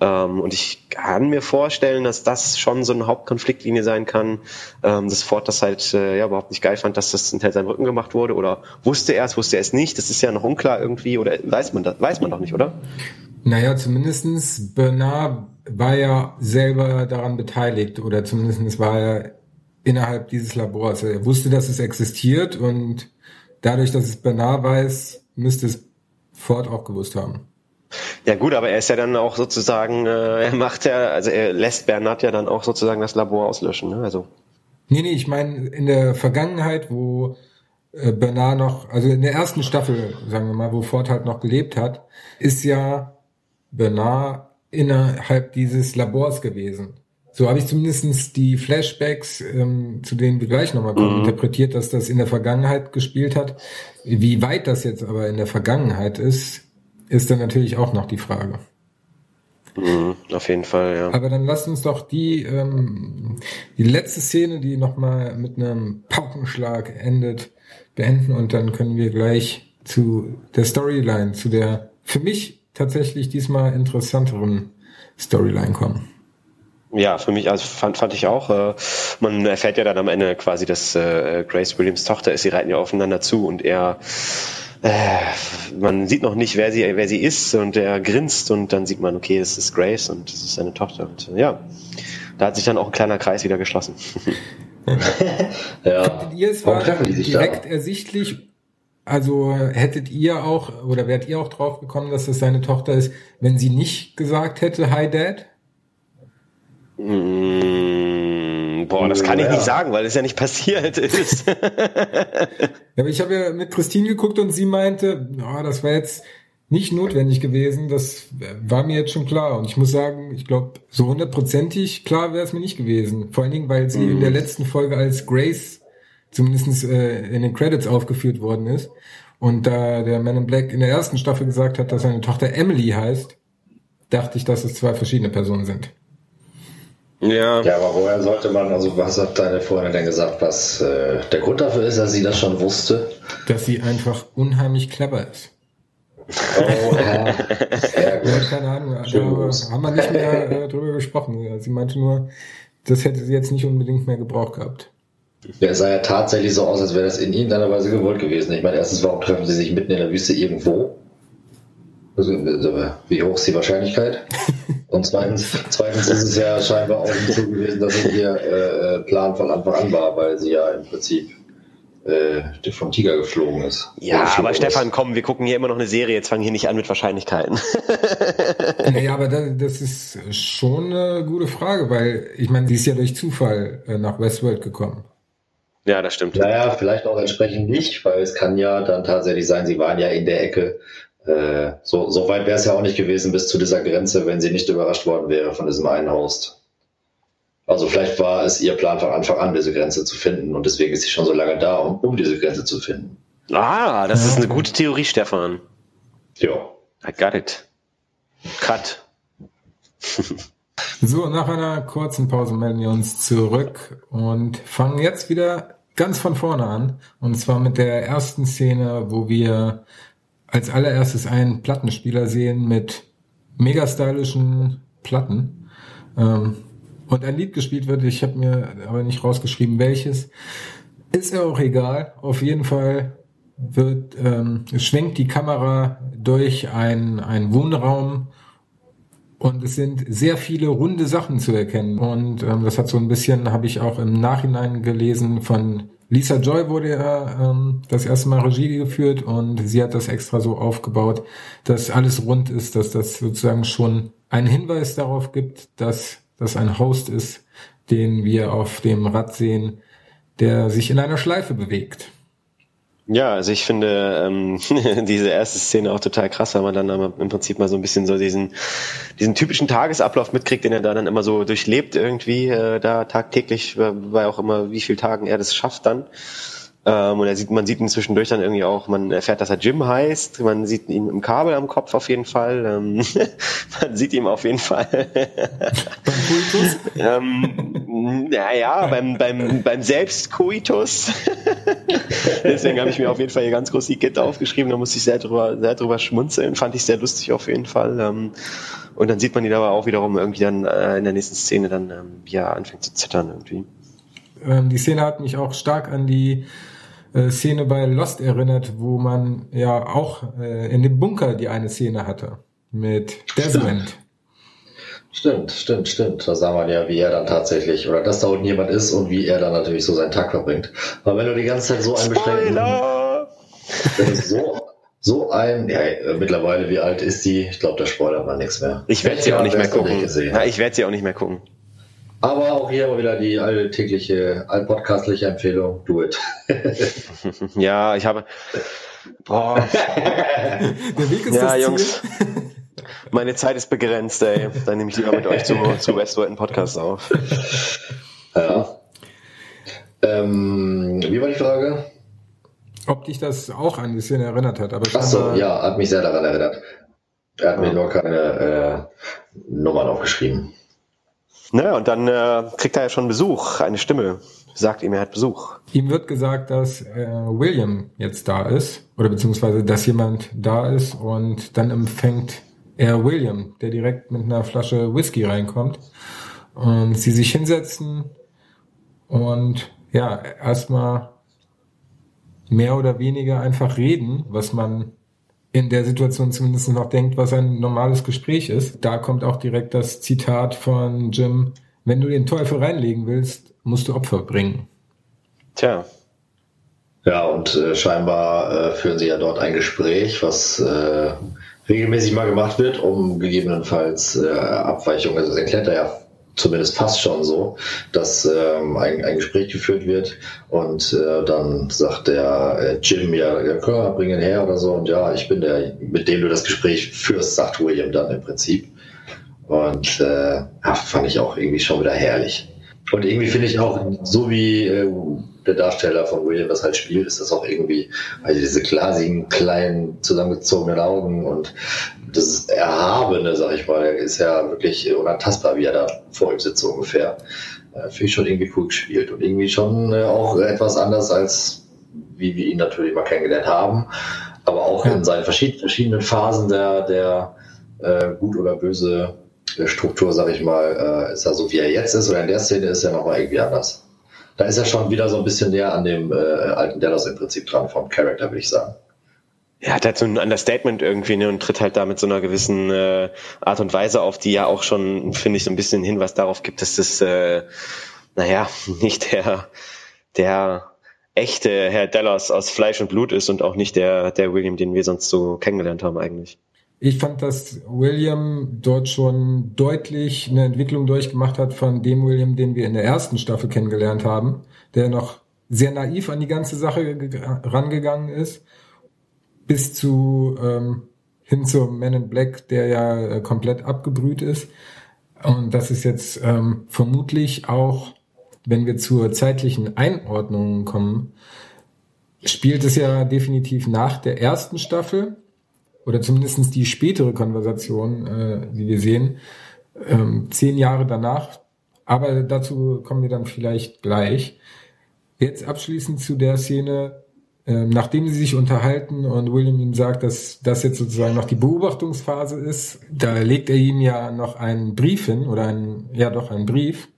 Ähm, und ich kann mir vorstellen, dass das schon so eine Hauptkonfliktlinie sein kann, ähm, dass Ford das halt äh, ja überhaupt nicht geil fand, dass das hinter seinem Rücken gemacht wurde oder wusste er es, wusste er es nicht. Das ist ja noch unklar irgendwie oder weiß man das, weiß man doch nicht, oder? Naja, zumindestens Bernard war ja selber daran beteiligt oder zumindestens war er innerhalb dieses Labors. Er wusste, dass es existiert und dadurch, dass es Bernard weiß, müsste es Ford auch gewusst haben. Ja gut, aber er ist ja dann auch sozusagen, äh, er macht ja, also er lässt Bernhard ja dann auch sozusagen das Labor auslöschen, ne? Also. Nee, nee, ich meine in der Vergangenheit, wo äh, Bernard noch, also in der ersten Staffel, sagen wir mal, wo Ford halt noch gelebt hat, ist ja Bernard innerhalb dieses Labors gewesen. So habe ich zumindestens die Flashbacks, ähm, zu denen wir gleich nochmal kommen, mhm. interpretiert, dass das in der Vergangenheit gespielt hat. Wie weit das jetzt aber in der Vergangenheit ist, ist dann natürlich auch noch die Frage. Mhm, auf jeden Fall, ja. Aber dann lasst uns doch die, ähm, die letzte Szene, die nochmal mit einem Paukenschlag endet, beenden und dann können wir gleich zu der Storyline, zu der für mich tatsächlich diesmal interessanteren Storyline kommen. Ja, für mich, also fand, fand ich auch. Äh, man erfährt ja dann am Ende quasi, dass äh, Grace Williams Tochter ist. Sie reiten ja aufeinander zu und er äh, man sieht noch nicht, wer sie, wer sie ist und er grinst und dann sieht man, okay, es ist Grace und es ist seine Tochter und äh, ja, da hat sich dann auch ein kleiner Kreis wieder geschlossen. ja. Fandet ihr es war direkt da? ersichtlich, also hättet ihr auch oder wärt ihr auch drauf gekommen, dass es seine Tochter ist, wenn sie nicht gesagt hätte, Hi Dad? Mm, boah, das kann ich nicht sagen, weil es ja nicht passiert ist. ja, aber ich habe ja mit Christine geguckt und sie meinte, oh, das war jetzt nicht notwendig gewesen. Das war mir jetzt schon klar. Und ich muss sagen, ich glaube, so hundertprozentig klar wäre es mir nicht gewesen. Vor allen Dingen, weil sie mm. in der letzten Folge als Grace zumindest äh, in den Credits aufgeführt worden ist. Und da der Man in Black in der ersten Staffel gesagt hat, dass seine Tochter Emily heißt, dachte ich, dass es zwei verschiedene Personen sind. Ja. Ja, aber woher sollte man, also was hat deine Freundin denn gesagt, was äh, der Grund dafür ist, dass sie das schon wusste? Dass sie einfach unheimlich clever ist. Oh, ja. Sehr gut. Ja, keine Ahnung, da haben wir nicht mehr äh, drüber gesprochen. Sie meinte nur, das hätte sie jetzt nicht unbedingt mehr gebraucht gehabt. Ja, es sah ja tatsächlich so aus, als wäre das in irgendeiner Weise gewollt gewesen. Ich meine, erstens, warum treffen sie sich mitten in der Wüste irgendwo? Also, wie hoch ist die Wahrscheinlichkeit? Und zweitens, zweitens ist es ja scheinbar auch nicht so gewesen, dass es ihr äh, Plan von Anfang an war, weil sie ja im Prinzip äh, vom Tiger geflogen ist. Ja, aber Stefan, komm, wir gucken hier immer noch eine Serie, jetzt fangen hier nicht an mit Wahrscheinlichkeiten. naja, aber das, ist schon eine gute Frage, weil ich meine, sie ist ja durch Zufall äh, nach Westworld gekommen. Ja, das stimmt. Naja, vielleicht auch entsprechend nicht, weil es kann ja dann tatsächlich sein, sie waren ja in der Ecke. Äh, so, so weit wäre es ja auch nicht gewesen bis zu dieser Grenze, wenn sie nicht überrascht worden wäre von diesem einen Host. Also vielleicht war es ihr Plan von Anfang an, diese Grenze zu finden und deswegen ist sie schon so lange da, um, um diese Grenze zu finden. Ah, das ist eine gute Theorie, Stefan. Ja. I got it. Cut. so, nach einer kurzen Pause melden wir uns zurück und fangen jetzt wieder ganz von vorne an. Und zwar mit der ersten Szene, wo wir als allererstes einen Plattenspieler sehen mit mega stylischen Platten. Ähm, und ein Lied gespielt wird, ich habe mir aber nicht rausgeschrieben, welches. Ist ja auch egal. Auf jeden Fall wird ähm, schwenkt die Kamera durch einen, Wohnraum und es sind sehr viele runde Sachen zu erkennen. Und ähm, das hat so ein bisschen, habe ich auch im Nachhinein gelesen, von Lisa Joy wurde ja ähm, das erste Mal Regie geführt und sie hat das extra so aufgebaut, dass alles rund ist, dass das sozusagen schon einen Hinweis darauf gibt, dass das ein Host ist, den wir auf dem Rad sehen, der sich in einer Schleife bewegt. Ja, also ich finde ähm, diese erste Szene auch total krass, weil man dann im Prinzip mal so ein bisschen so diesen diesen typischen Tagesablauf mitkriegt, den er da dann immer so durchlebt irgendwie äh, da tagtäglich, weil auch immer wie viel Tagen er das schafft dann. Ähm, und er sieht, man sieht ihn zwischendurch dann irgendwie auch, man erfährt, dass er Jim heißt, man sieht ihn im Kabel am Kopf auf jeden Fall, ähm, man sieht ihm auf jeden Fall. ähm, naja, beim, beim, beim Selbstkoitus. Deswegen habe ich mir auf jeden Fall hier ganz groß die Gitter aufgeschrieben, da musste ich sehr drüber, sehr drüber schmunzeln, fand ich sehr lustig auf jeden Fall. Ähm, und dann sieht man ihn aber auch wiederum irgendwie dann äh, in der nächsten Szene dann, ähm, wie er anfängt zu zittern irgendwie. Ähm, die Szene hat mich auch stark an die äh, Szene bei Lost erinnert, wo man ja auch äh, in dem Bunker die eine Szene hatte mit Desmond. Stimmt, stimmt, stimmt. Da sah man ja, wie er dann tatsächlich, oder dass da unten jemand ist und wie er dann natürlich so seinen Tag verbringt. Aber wenn du die ganze Zeit so ein beschränkten, so, so ein, ja, mittlerweile, wie alt ist die? Ich glaube, da spoilert man nichts mehr. Ich werde sie auch nicht mehr gucken. Ja, ich werde sie auch nicht mehr gucken. Aber auch hier mal wieder die alltägliche, allpodcastliche Empfehlung, do it. ja, ich habe. Boah. Der Weg ist ja, Jungs. Meine Zeit ist begrenzt, ey. Dann nehme ich lieber mit euch zu, zu Westworld einen Podcast auf. Ja. Ähm, wie war die Frage? Ob dich das auch an die Szene erinnert hat. Aber Ach so, ja, hat mich sehr daran erinnert. Er hat ja. mir nur keine äh, Nummern aufgeschrieben. Naja, und dann äh, kriegt er ja schon Besuch, eine Stimme sagt ihm, er hat Besuch. Ihm wird gesagt, dass äh, William jetzt da ist, oder beziehungsweise, dass jemand da ist und dann empfängt er William, der direkt mit einer Flasche Whisky reinkommt und sie sich hinsetzen und ja, erstmal mehr oder weniger einfach reden, was man in der Situation zumindest noch denkt, was ein normales Gespräch ist. Da kommt auch direkt das Zitat von Jim, wenn du den Teufel reinlegen willst, musst du Opfer bringen. Tja. Ja, und äh, scheinbar äh, führen sie ja dort ein Gespräch, was äh, regelmäßig mal gemacht wird, um gegebenenfalls äh, Abweichungen, also das erklärt er ja zumindest fast schon so, dass ähm, ein, ein Gespräch geführt wird und äh, dann sagt der äh, Jim ja, ja klar, bring ihn her oder so und ja, ich bin der, mit dem du das Gespräch führst, sagt William dann im Prinzip. Und äh, fand ich auch irgendwie schon wieder herrlich. Und irgendwie finde ich auch, so wie äh, der Darsteller von William das halt spielt, ist das auch irgendwie, also diese glasigen, kleinen, zusammengezogenen Augen und das Erhabene, sag ich mal, ist ja wirklich unantastbar, wie er da vor ihm sitzt, so ungefähr. Äh, Finde ich schon irgendwie cool gespielt und irgendwie schon äh, auch etwas anders als wie wir ihn natürlich mal kennengelernt haben, aber auch ja. in seinen verschiedenen Phasen der, der äh, gut oder böse Struktur, sag ich mal, äh, ist er so wie er jetzt ist oder in der Szene ist er nochmal irgendwie anders. Da ist er schon wieder so ein bisschen näher an dem äh, alten Dallas im Prinzip dran vom Charakter, würde ich sagen. Er hat halt so ein Understatement irgendwie ne, und tritt halt da mit so einer gewissen äh, Art und Weise auf, die ja auch schon, finde ich, so ein bisschen Hinweis darauf gibt, dass das, äh, naja, nicht der, der echte Herr Dallas aus Fleisch und Blut ist und auch nicht der, der William, den wir sonst so kennengelernt haben eigentlich. Ich fand, dass William dort schon deutlich eine Entwicklung durchgemacht hat von dem William, den wir in der ersten Staffel kennengelernt haben, der noch sehr naiv an die ganze Sache rangegangen ist, bis zu ähm, hin zum Man in Black, der ja äh, komplett abgebrüht ist. Und das ist jetzt ähm, vermutlich auch, wenn wir zur zeitlichen Einordnung kommen, spielt es ja definitiv nach der ersten Staffel oder zumindestens die spätere Konversation, äh, wie wir sehen, ähm, zehn Jahre danach. Aber dazu kommen wir dann vielleicht gleich. Jetzt abschließend zu der Szene, ähm, nachdem sie sich unterhalten und William ihm sagt, dass das jetzt sozusagen noch die Beobachtungsphase ist, da legt er ihm ja noch einen Brief hin oder ein, ja doch einen Brief.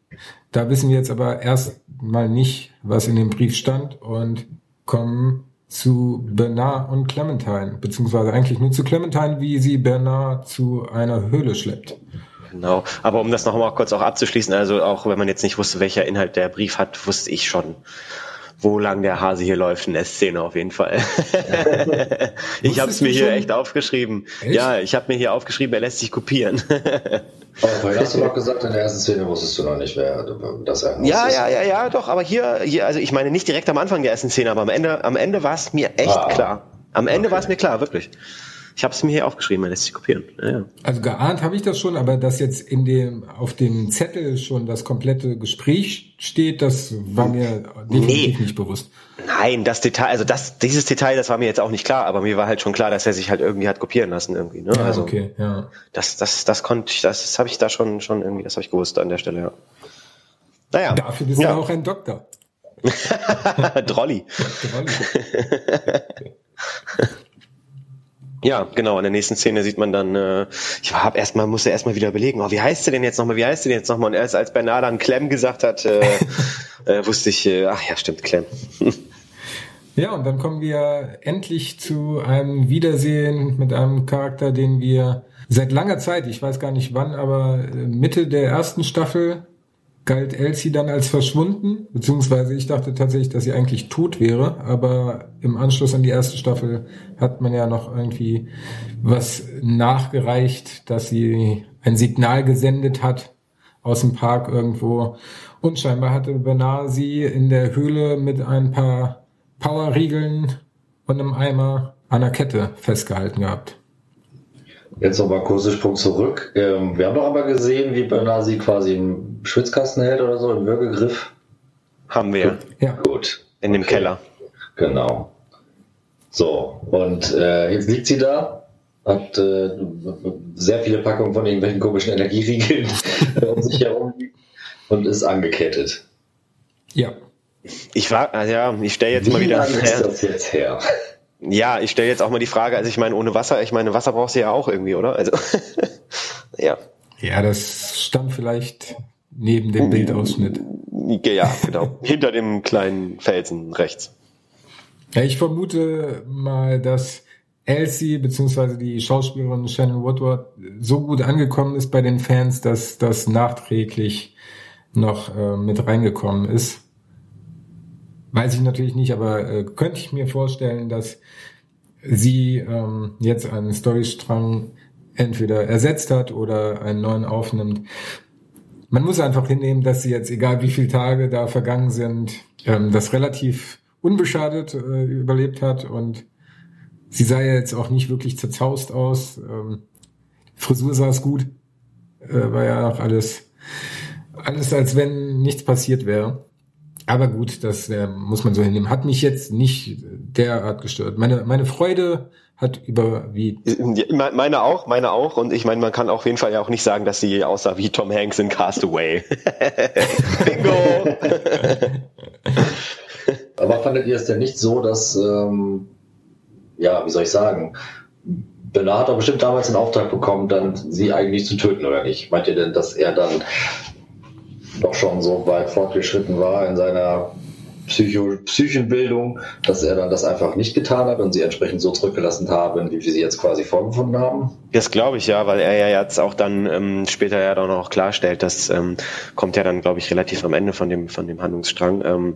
Da wissen wir jetzt aber erst mal nicht, was in dem Brief stand und kommen zu Bernard und Clementine, beziehungsweise eigentlich nur zu Clementine, wie sie Bernard zu einer Höhle schleppt. Genau, aber um das noch mal kurz auch abzuschließen, also auch wenn man jetzt nicht wusste, welcher Inhalt der Brief hat, wusste ich schon, wo lang der Hase hier läuft in der Szene auf jeden Fall. ich habe es mir hier echt aufgeschrieben. Echt? Ja, ich habe mir hier aufgeschrieben, er lässt sich kopieren. oh, vorhin hast du noch gesagt, in der ersten Szene wusstest du noch nicht, wer das er Ja, ja, ja, ja, doch, aber hier, hier, also ich meine nicht direkt am Anfang der ersten Szene, aber am Ende, am Ende war es mir echt ah, klar. Am Ende okay. war es mir klar, wirklich. Ich habe es mir hier aufgeschrieben, man lässt sich kopieren. Ja, ja. Also geahnt habe ich das schon, aber dass jetzt in dem auf dem Zettel schon das komplette Gespräch steht, das war mir definitiv nee. nicht bewusst. Nein, das Detail, also das, dieses Detail, das war mir jetzt auch nicht klar, aber mir war halt schon klar, dass er sich halt irgendwie hat kopieren lassen irgendwie. Ne? Ja, also okay, ja. Das, das, das konnte ich, das, das habe ich da schon, schon irgendwie, das habe ich gewusst an der Stelle. Ja. Naja. Dafür bist ja. du auch ein Doktor. Drolli. Drolli. Ja, genau. In der nächsten Szene sieht man dann, äh, ich habe erstmal, musste erstmal wieder überlegen, oh, wie heißt du denn jetzt nochmal, wie heißt du denn jetzt nochmal? Und erst als Bernard dann Clem gesagt hat, äh, äh, wusste ich, äh, ach ja, stimmt, Clem. ja, und dann kommen wir endlich zu einem Wiedersehen mit einem Charakter, den wir seit langer Zeit, ich weiß gar nicht wann, aber Mitte der ersten Staffel galt Elsie dann als verschwunden, beziehungsweise ich dachte tatsächlich, dass sie eigentlich tot wäre, aber im Anschluss an die erste Staffel hat man ja noch irgendwie was nachgereicht, dass sie ein Signal gesendet hat aus dem Park irgendwo. Und scheinbar hatte Bernard sie in der Höhle mit ein paar Powerriegeln und einem Eimer an der Kette festgehalten gehabt. Jetzt nochmal kurzer Sprung zurück. Ähm, wir haben doch aber gesehen, wie Bernard sie quasi im Schwitzkasten hält oder so, im Würgegriff. Haben wir. Ja. Gut. In dem okay. Keller. Genau. So, und äh, jetzt liegt sie da, hat äh, sehr viele Packungen von irgendwelchen komischen Energieriegeln um sich herum und ist angekettet. Ja. Ich war, ja, ich stelle jetzt Wie mal wieder. Wie ist das jetzt her? Ja, ich stelle jetzt auch mal die Frage, also ich meine, ohne Wasser, ich meine, Wasser brauchst du ja auch irgendwie, oder? Also, ja. Ja, das stand vielleicht neben dem Bildausschnitt. Ja, genau. Hinter dem kleinen Felsen rechts. Ja, ich vermute mal, dass Elsie beziehungsweise die Schauspielerin Shannon Woodward so gut angekommen ist bei den Fans, dass das nachträglich noch äh, mit reingekommen ist. Weiß ich natürlich nicht, aber äh, könnte ich mir vorstellen, dass sie ähm, jetzt einen Storystrang entweder ersetzt hat oder einen neuen aufnimmt. Man muss einfach hinnehmen, dass sie jetzt, egal wie viele Tage da vergangen sind, ähm, das relativ unbeschadet äh, überlebt hat und sie sah ja jetzt auch nicht wirklich zerzaust aus. Ähm, Frisur sah es gut, äh, war ja auch alles, alles als wenn nichts passiert wäre. Aber gut, das äh, muss man so hinnehmen. Hat mich jetzt nicht derart gestört. Meine, meine Freude hat überwiegt. Meine auch, meine auch. Und ich meine, man kann auf jeden Fall ja auch nicht sagen, dass sie aussah wie Tom Hanks in Castaway. Bingo! Aber fandet ihr es denn nicht so, dass, ähm, ja, wie soll ich sagen, Bernard hat doch bestimmt damals den Auftrag bekommen, dann sie eigentlich zu töten, oder nicht? Meint ihr denn, dass er dann doch schon so weit fortgeschritten war in seiner Psycho Psychenbildung, dass er dann das einfach nicht getan hat und sie entsprechend so zurückgelassen haben, wie wir sie jetzt quasi vorgefunden haben? Das glaube ich ja, weil er ja jetzt auch dann ähm, später ja dann auch klarstellt, das ähm, kommt ja dann, glaube ich, relativ am Ende von dem, von dem Handlungsstrang, ähm,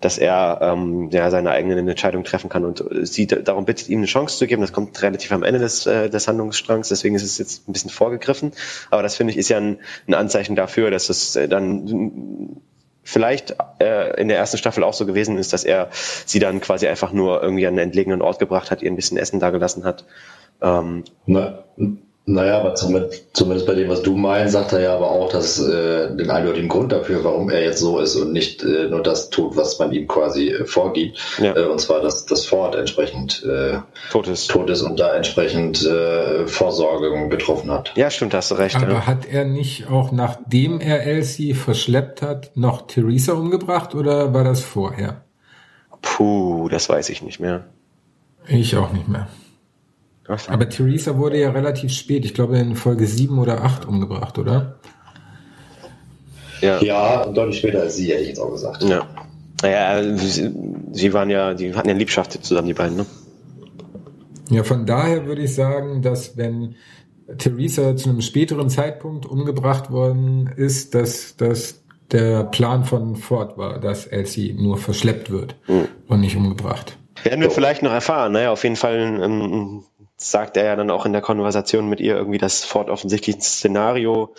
dass er ähm, ja seine eigenen Entscheidungen treffen kann und sie darum bittet, ihm eine Chance zu geben. Das kommt relativ am Ende des, äh, des Handlungsstrangs, deswegen ist es jetzt ein bisschen vorgegriffen. Aber das finde ich ist ja ein, ein Anzeichen dafür, dass es äh, dann vielleicht äh, in der ersten Staffel auch so gewesen ist, dass er sie dann quasi einfach nur irgendwie an einen entlegenen Ort gebracht hat, ihr ein bisschen Essen dagelassen hat. Ähm, Na, naja, aber zumindest, zumindest bei dem, was du meinst, sagt er ja aber auch, dass äh, den eindeutigen Grund dafür, warum er jetzt so ist und nicht äh, nur das tut, was man ihm quasi äh, vorgibt. Ja. Äh, und zwar, dass das Ford entsprechend äh, tot, ist. tot ist und da entsprechend äh, Vorsorge getroffen hat. Ja, stimmt, hast du recht. Aber ja. hat er nicht auch, nachdem er Elsie verschleppt hat, noch Theresa umgebracht oder war das vorher? Puh, das weiß ich nicht mehr. Ich auch nicht mehr. Aber Theresa wurde ja relativ spät, ich glaube in Folge 7 oder 8 umgebracht, oder? Ja, ja deutlich später als sie, hätte ich jetzt auch gesagt. Ja. Naja, sie, sie waren ja, die hatten ja Liebschaft zusammen, die beiden, ne? Ja, von daher würde ich sagen, dass wenn Theresa zu einem späteren Zeitpunkt umgebracht worden ist, dass das der Plan von Ford war, dass Elsie nur verschleppt wird mhm. und nicht umgebracht. Werden wir so. vielleicht noch erfahren. Naja, auf jeden Fall ein sagt er ja dann auch in der Konversation mit ihr irgendwie, dass Ford offensichtlich ein Szenario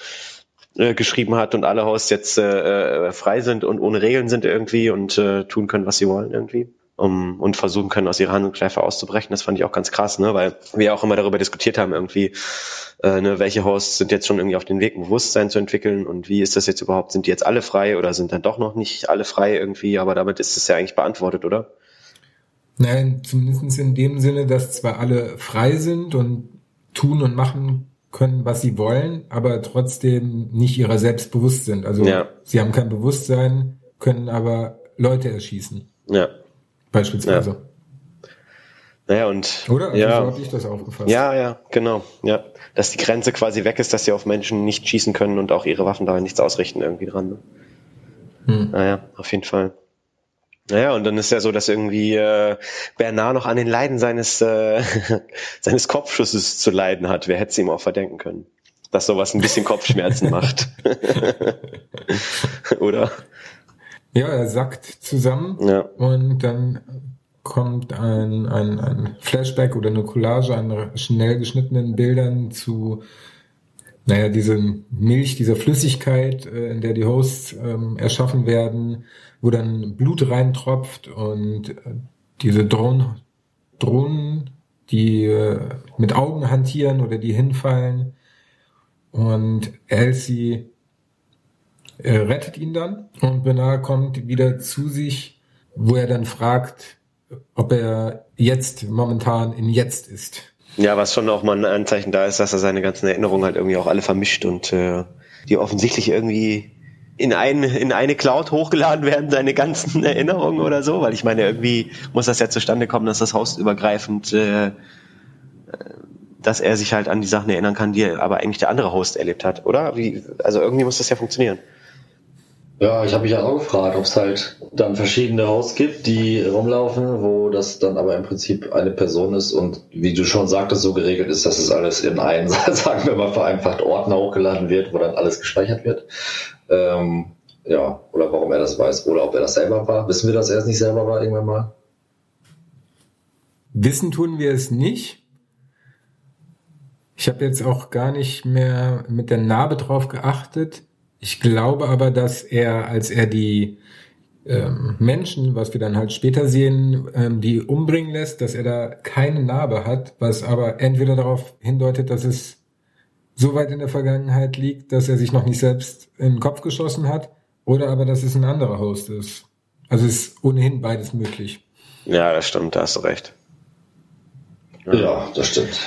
äh, geschrieben hat und alle Hosts jetzt äh, äh, frei sind und ohne Regeln sind irgendwie und äh, tun können, was sie wollen irgendwie. Um, und versuchen können, aus ihrer Handlungsschleife auszubrechen. Das fand ich auch ganz krass, ne? weil wir auch immer darüber diskutiert haben, irgendwie, äh, ne, welche Hosts sind jetzt schon irgendwie auf den Weg, ein Bewusstsein zu entwickeln und wie ist das jetzt überhaupt? Sind die jetzt alle frei oder sind dann doch noch nicht alle frei irgendwie? Aber damit ist es ja eigentlich beantwortet, oder? Nein, zumindest in dem Sinne, dass zwar alle frei sind und tun und machen können, was sie wollen, aber trotzdem nicht ihrer selbst bewusst sind. Also ja. sie haben kein Bewusstsein, können aber Leute erschießen. Ja. Beispielsweise. Ja. Naja, und. Oder? Also ja. so habe ich das aufgefasst. Ja, ja, genau. Ja. Dass die Grenze quasi weg ist, dass sie auf Menschen nicht schießen können und auch ihre Waffen dabei nichts ausrichten irgendwie dran. Ne? Hm. Naja, auf jeden Fall. Naja, und dann ist ja so, dass irgendwie äh, Bernard noch an den Leiden seines, äh, seines Kopfschusses zu leiden hat. Wer hätte es ihm auch verdenken können? Dass sowas ein bisschen Kopfschmerzen macht. Oder? Ja, er sackt zusammen ja. und dann kommt ein, ein, ein Flashback oder eine Collage an schnell geschnittenen Bildern zu naja, diese Milch, dieser Flüssigkeit, äh, in der die Hosts ähm, erschaffen werden, wo dann Blut reintropft und äh, diese Drohnen, Drohnen, die äh, mit Augen hantieren oder die hinfallen. Und Elsie äh, rettet ihn dann und Bernard kommt wieder zu sich, wo er dann fragt, ob er jetzt momentan in Jetzt ist. Ja, was schon auch mal ein Anzeichen da ist, dass er seine ganzen Erinnerungen halt irgendwie auch alle vermischt und äh, die offensichtlich irgendwie in, ein, in eine Cloud hochgeladen werden, seine ganzen Erinnerungen oder so, weil ich meine, irgendwie muss das ja zustande kommen, dass das hostübergreifend, äh, dass er sich halt an die Sachen erinnern kann, die aber eigentlich der andere Host erlebt hat, oder? Wie, also irgendwie muss das ja funktionieren. Ja, ich habe mich ja auch gefragt, ob es halt dann verschiedene Hosts gibt, die rumlaufen, wo das dann aber im Prinzip eine Person ist und wie du schon sagtest, so geregelt ist, dass es alles in einen, sagen wir mal vereinfacht, Ordner hochgeladen wird, wo dann alles gespeichert wird. Ähm, ja, oder warum er das weiß, oder ob er das selber war. Wissen wir, dass er es nicht selber war irgendwann mal? Wissen tun wir es nicht. Ich habe jetzt auch gar nicht mehr mit der Narbe drauf geachtet. Ich glaube aber, dass er, als er die ähm, Menschen, was wir dann halt später sehen, ähm, die umbringen lässt, dass er da keine Narbe hat, was aber entweder darauf hindeutet, dass es so weit in der Vergangenheit liegt, dass er sich noch nicht selbst in den Kopf geschossen hat, oder aber dass es ein anderer Host ist. Also ist ohnehin beides möglich. Ja, das stimmt, da hast du recht. Ja, ja das stimmt.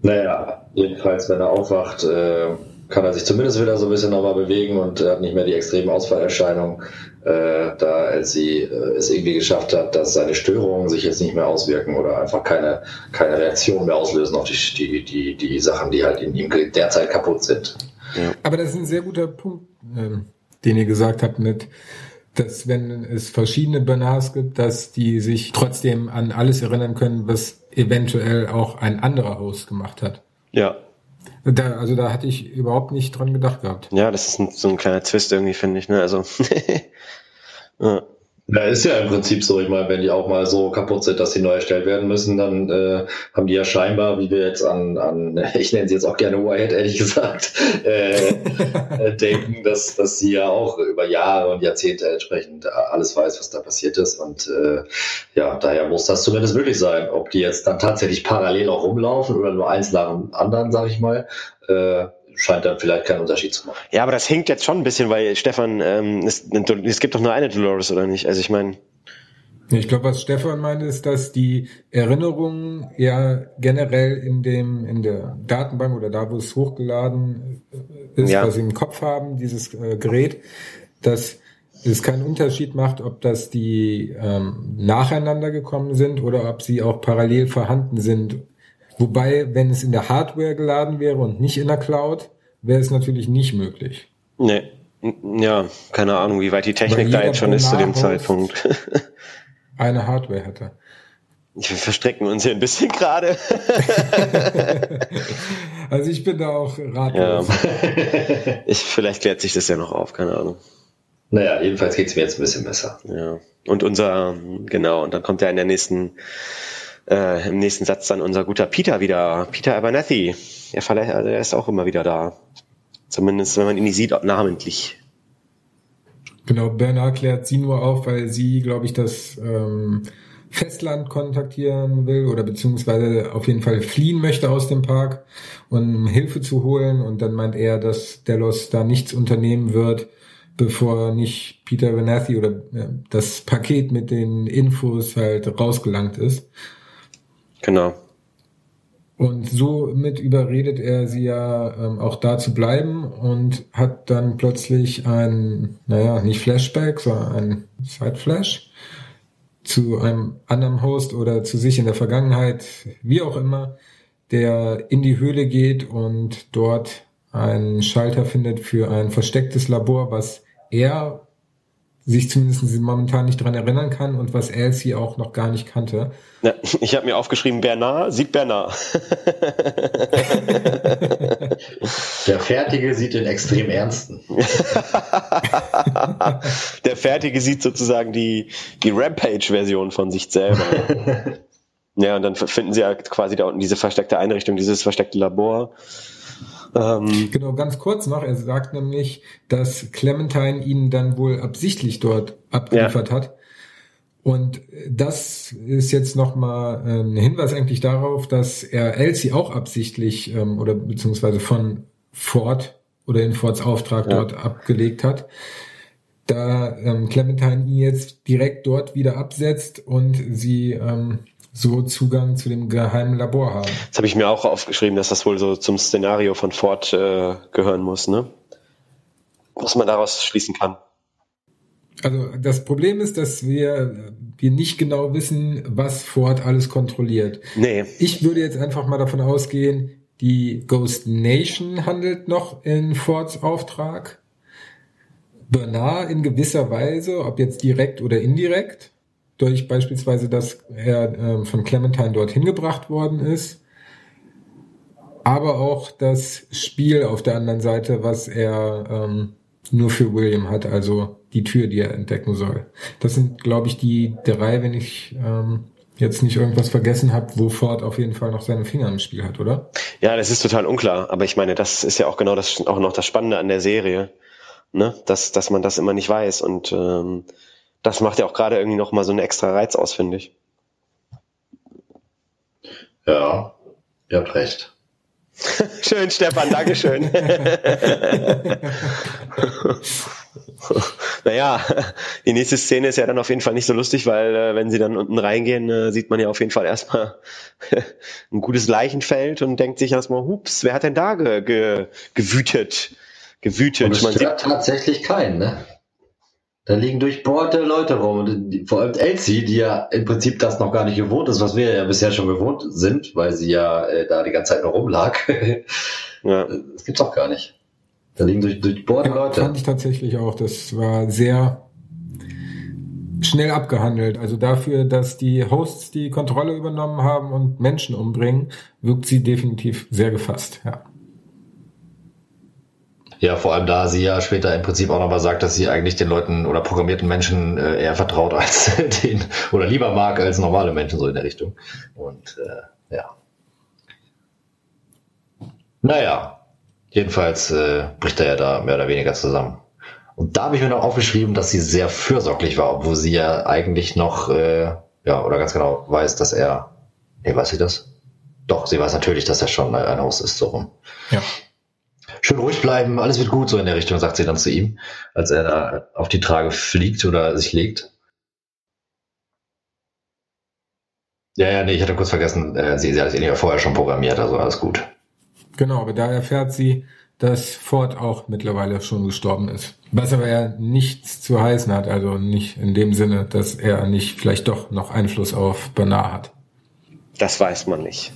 Naja, jedenfalls, wenn er aufwacht, äh, kann er sich zumindest wieder so ein bisschen nochmal bewegen und hat nicht mehr die extremen Ausfallerscheinungen, äh, da als sie äh, es irgendwie geschafft hat, dass seine Störungen sich jetzt nicht mehr auswirken oder einfach keine, keine Reaktion mehr auslösen auf die, die, die, die Sachen, die halt in ihm derzeit kaputt sind. Ja. Aber das ist ein sehr guter Punkt, ähm, den ihr gesagt habt mit, dass wenn es verschiedene Bernards gibt, dass die sich trotzdem an alles erinnern können, was eventuell auch ein anderer Host gemacht hat. Ja, da, also da hatte ich überhaupt nicht dran gedacht gehabt. Ja, das ist ein, so ein kleiner Twist irgendwie, finde ich. Ne? Also ja. Ja, ist ja im Prinzip so. Ich meine, wenn die auch mal so kaputt sind, dass sie neu erstellt werden müssen, dann äh, haben die ja scheinbar, wie wir jetzt an, an ich nenne sie jetzt auch gerne Wyatt, ehrlich gesagt, äh, äh, denken, dass, dass sie ja auch über Jahre und Jahrzehnte entsprechend alles weiß, was da passiert ist. Und äh, ja, daher muss das zumindest möglich sein. Ob die jetzt dann tatsächlich parallel auch rumlaufen oder nur eins nach dem anderen, sag ich mal, äh, scheint dann vielleicht keinen Unterschied zu machen. Ja, aber das hinkt jetzt schon ein bisschen, weil Stefan, ähm, es, es gibt doch nur eine Dolores, oder nicht? Also ich meine. Ich glaube, was Stefan meint, ist, dass die Erinnerungen ja generell in dem, in der Datenbank oder da, wo es hochgeladen ist, ja. was sie im Kopf haben, dieses äh, Gerät, dass es keinen Unterschied macht, ob das die ähm, nacheinander gekommen sind oder ob sie auch parallel vorhanden sind Wobei, wenn es in der Hardware geladen wäre und nicht in der Cloud, wäre es natürlich nicht möglich. Nee. Ja, keine Ahnung, wie weit die Technik da jetzt schon ist zu dem Zeitpunkt. eine Hardware hätte. Wir verstrecken uns hier ein bisschen gerade. also ich bin da auch ratlos. Ja. Ich, vielleicht klärt sich das ja noch auf, keine Ahnung. Naja, jedenfalls geht es mir jetzt ein bisschen besser. Ja. Und unser, genau, und dann kommt ja in der nächsten äh, im nächsten Satz dann unser guter Peter wieder, Peter Abernathy. Er, er ist auch immer wieder da. Zumindest, wenn man ihn nicht sieht, namentlich. Genau, Bernard klärt sie nur auf, weil sie, glaube ich, das ähm, Festland kontaktieren will oder beziehungsweise auf jeden Fall fliehen möchte aus dem Park, um Hilfe zu holen. Und dann meint er, dass Delos da nichts unternehmen wird, bevor nicht Peter Abernathy oder äh, das Paket mit den Infos halt rausgelangt ist. Genau. Und somit überredet er sie ja ähm, auch da zu bleiben und hat dann plötzlich ein, naja, nicht Flashback, sondern ein Sideflash zu einem anderen Host oder zu sich in der Vergangenheit, wie auch immer, der in die Höhle geht und dort einen Schalter findet für ein verstecktes Labor, was er sich zumindest momentan nicht dran erinnern kann und was Elsie auch noch gar nicht kannte. Ja, ich habe mir aufgeschrieben, Bernard sieht Bernard. Der Fertige sieht den extrem Ernsten. Der Fertige sieht sozusagen die, die Rampage-Version von sich selber. Ja, und dann finden sie ja quasi da unten diese versteckte Einrichtung, dieses versteckte Labor. Ähm, genau, ganz kurz noch. Er sagt nämlich, dass Clementine ihn dann wohl absichtlich dort abgeliefert ja. hat. Und das ist jetzt nochmal ein Hinweis eigentlich darauf, dass er Elsie auch absichtlich ähm, oder beziehungsweise von Ford oder in Fords Auftrag ja. dort abgelegt hat. Da ähm, Clementine ihn jetzt direkt dort wieder absetzt und sie ähm, so Zugang zu dem geheimen Labor haben. Das habe ich mir auch aufgeschrieben, dass das wohl so zum Szenario von Ford äh, gehören muss, ne? Was man daraus schließen kann. Also das Problem ist, dass wir, wir nicht genau wissen, was Ford alles kontrolliert. Nee. Ich würde jetzt einfach mal davon ausgehen, die Ghost Nation handelt noch in Fords Auftrag. Bernard in gewisser Weise, ob jetzt direkt oder indirekt durch beispielsweise, dass er äh, von Clementine dorthin gebracht worden ist, aber auch das Spiel auf der anderen Seite, was er ähm, nur für William hat, also die Tür, die er entdecken soll. Das sind, glaube ich, die drei, wenn ich ähm, jetzt nicht irgendwas vergessen habe, wo Ford auf jeden Fall noch seine Finger im Spiel hat, oder? Ja, das ist total unklar, aber ich meine, das ist ja auch genau das auch noch das Spannende an der Serie, ne? dass, dass man das immer nicht weiß und ähm, das macht ja auch gerade irgendwie noch mal so einen extra Reiz aus, finde ich. Ja, ihr habt recht. Schön, Stefan, Dankeschön. naja, die nächste Szene ist ja dann auf jeden Fall nicht so lustig, weil äh, wenn sie dann unten reingehen, äh, sieht man ja auf jeden Fall erstmal ein gutes Leichenfeld und denkt sich erstmal, hups, wer hat denn da ge ge gewütet? Gewütet. Und es man sieht tatsächlich keinen, ne? Da liegen durchbohrte Leute rum. Und vor allem Elsie, die ja im Prinzip das noch gar nicht gewohnt ist, was wir ja bisher schon gewohnt sind, weil sie ja äh, da die ganze Zeit noch rumlag. ja. Das gibt's auch gar nicht. Da liegen durch, durchbohrte ja, Leute. Fand ich tatsächlich auch. Das war sehr schnell abgehandelt. Also dafür, dass die Hosts die Kontrolle übernommen haben und Menschen umbringen, wirkt sie definitiv sehr gefasst, ja. Ja, vor allem da sie ja später im Prinzip auch nochmal sagt, dass sie eigentlich den Leuten oder programmierten Menschen äh, eher vertraut als den oder lieber mag als normale Menschen so in der Richtung. Und äh, ja. Naja, jedenfalls äh, bricht er ja da mehr oder weniger zusammen. Und da habe ich mir noch aufgeschrieben, dass sie sehr fürsorglich war, obwohl sie ja eigentlich noch, äh, ja, oder ganz genau weiß, dass er, nee, weiß sie das? Doch, sie weiß natürlich, dass er schon ein Haus ist, so rum. Ja schön ruhig bleiben, alles wird gut, so in der Richtung, sagt sie dann zu ihm, als er da auf die Trage fliegt oder sich legt. Ja, ja, nee, ich hatte kurz vergessen, äh, sie, sie hat es ja vorher schon programmiert, also alles gut. Genau, aber da erfährt sie, dass Ford auch mittlerweile schon gestorben ist. Was aber ja nichts zu heißen hat, also nicht in dem Sinne, dass er nicht vielleicht doch noch Einfluss auf Bernard hat. Das weiß man nicht.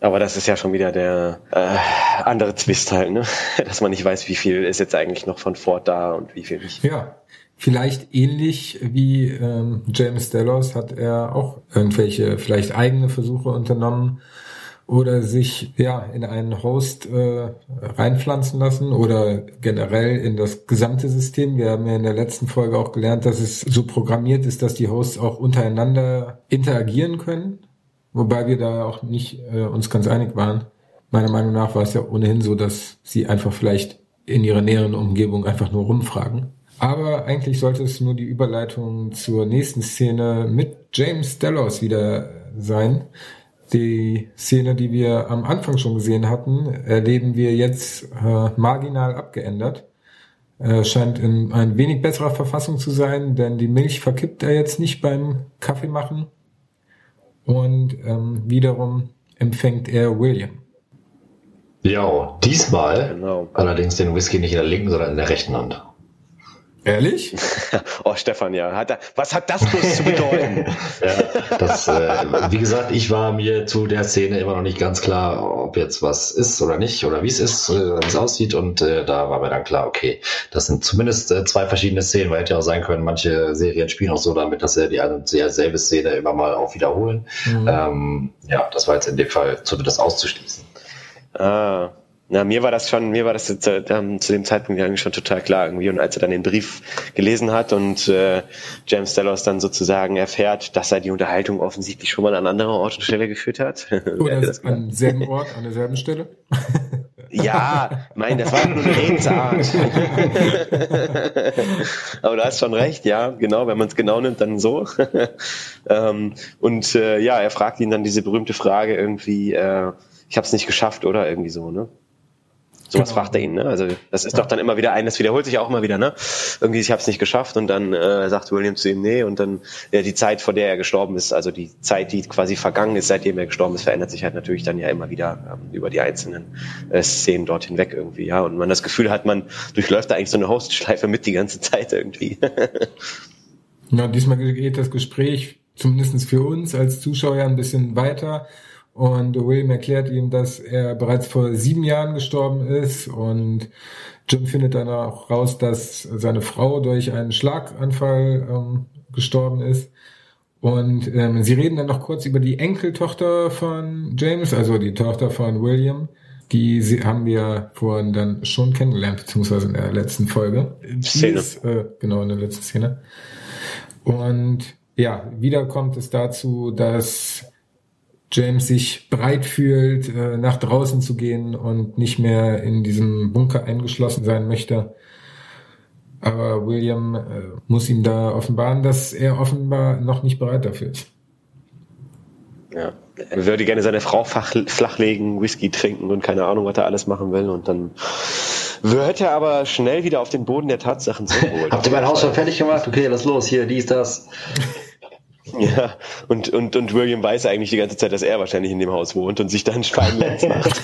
Aber das ist ja schon wieder der äh, andere Twist halt, ne? Dass man nicht weiß, wie viel ist jetzt eigentlich noch von Ford da und wie viel nicht. Ja. Vielleicht ähnlich wie ähm, James Delos hat er auch irgendwelche vielleicht eigene Versuche unternommen oder sich ja in einen Host äh, reinpflanzen lassen oder generell in das gesamte System. Wir haben ja in der letzten Folge auch gelernt, dass es so programmiert ist, dass die Hosts auch untereinander interagieren können Wobei wir da auch nicht äh, uns ganz einig waren. Meiner Meinung nach war es ja ohnehin so, dass sie einfach vielleicht in ihrer näheren Umgebung einfach nur rumfragen. Aber eigentlich sollte es nur die Überleitung zur nächsten Szene mit James Delos wieder sein. Die Szene, die wir am Anfang schon gesehen hatten, erleben wir jetzt äh, marginal abgeändert. Er scheint in ein wenig besserer Verfassung zu sein, denn die Milch verkippt er jetzt nicht beim Kaffeemachen, und ähm, wiederum empfängt er William. Ja, diesmal genau. allerdings den Whisky nicht in der linken, sondern in der rechten Hand. Ehrlich? oh, Stefan, ja. Hat er, was hat das bloß zu bedeuten? ja, das, äh, wie gesagt, ich war mir zu der Szene immer noch nicht ganz klar, ob jetzt was ist oder nicht oder wie es ist, äh, wie es aussieht. Und äh, da war mir dann klar, okay, das sind zumindest äh, zwei verschiedene Szenen, weil hätte ja auch sein können, manche Serien spielen auch so damit, dass sie die eine sehr selbe Szene immer mal auch wiederholen. Mhm. Ähm, ja, das war jetzt in dem Fall zumindest auszuschließen. Ah. Na, mir war das schon, mir war das zu, ähm, zu dem Zeitpunkt eigentlich schon total klar irgendwie. Und als er dann den Brief gelesen hat und äh, James Delos dann sozusagen erfährt, dass er die Unterhaltung offensichtlich schon mal an anderer Ort und Stelle geführt hat. Oder an selben Ort, an derselben Stelle. Ja, mein, das war nur eine Redensart. Aber du hast schon recht, ja, genau, wenn man es genau nimmt, dann so. ähm, und äh, ja, er fragt ihn dann diese berühmte Frage irgendwie, äh, ich habe es nicht geschafft, oder irgendwie so, ne? Sowas genau. fragt er ihn, ne? Also das ist ja. doch dann immer wieder ein, das wiederholt sich auch immer wieder, ne? Irgendwie, ich habe es nicht geschafft und dann äh, sagt William zu ihm, nee, und dann ja, die Zeit, vor der er gestorben ist, also die Zeit, die quasi vergangen ist, seitdem er gestorben ist, verändert sich halt natürlich dann ja immer wieder ähm, über die einzelnen äh, Szenen dort hinweg irgendwie, ja. Und man das Gefühl hat, man durchläuft da eigentlich so eine Hostschleife mit die ganze Zeit irgendwie. ja, diesmal geht das Gespräch zumindestens für uns als Zuschauer ein bisschen weiter und William erklärt ihm, dass er bereits vor sieben Jahren gestorben ist und Jim findet dann auch raus, dass seine Frau durch einen Schlaganfall ähm, gestorben ist. Und ähm, sie reden dann noch kurz über die Enkeltochter von James, also die Tochter von William. Die sie, haben wir vorhin dann schon kennengelernt, beziehungsweise in der letzten Folge. Szene. Ist, äh, genau, in der letzten Szene. Und ja, wieder kommt es dazu, dass James sich bereit fühlt, äh, nach draußen zu gehen und nicht mehr in diesem Bunker eingeschlossen sein möchte. Aber William äh, muss ihm da offenbaren, dass er offenbar noch nicht bereit dafür ist. Ja, er würde gerne seine Frau flachlegen, Whisky trinken und keine Ahnung, was er alles machen will. Und dann wird er aber schnell wieder auf den Boden der Tatsachen zurückholen. Habt ihr mein Haus schon fertig gemacht? Okay, lass los, hier, dies, das. Ja, und, und, und William weiß eigentlich die ganze Zeit, dass er wahrscheinlich in dem Haus wohnt und sich dann Schweinlenz macht.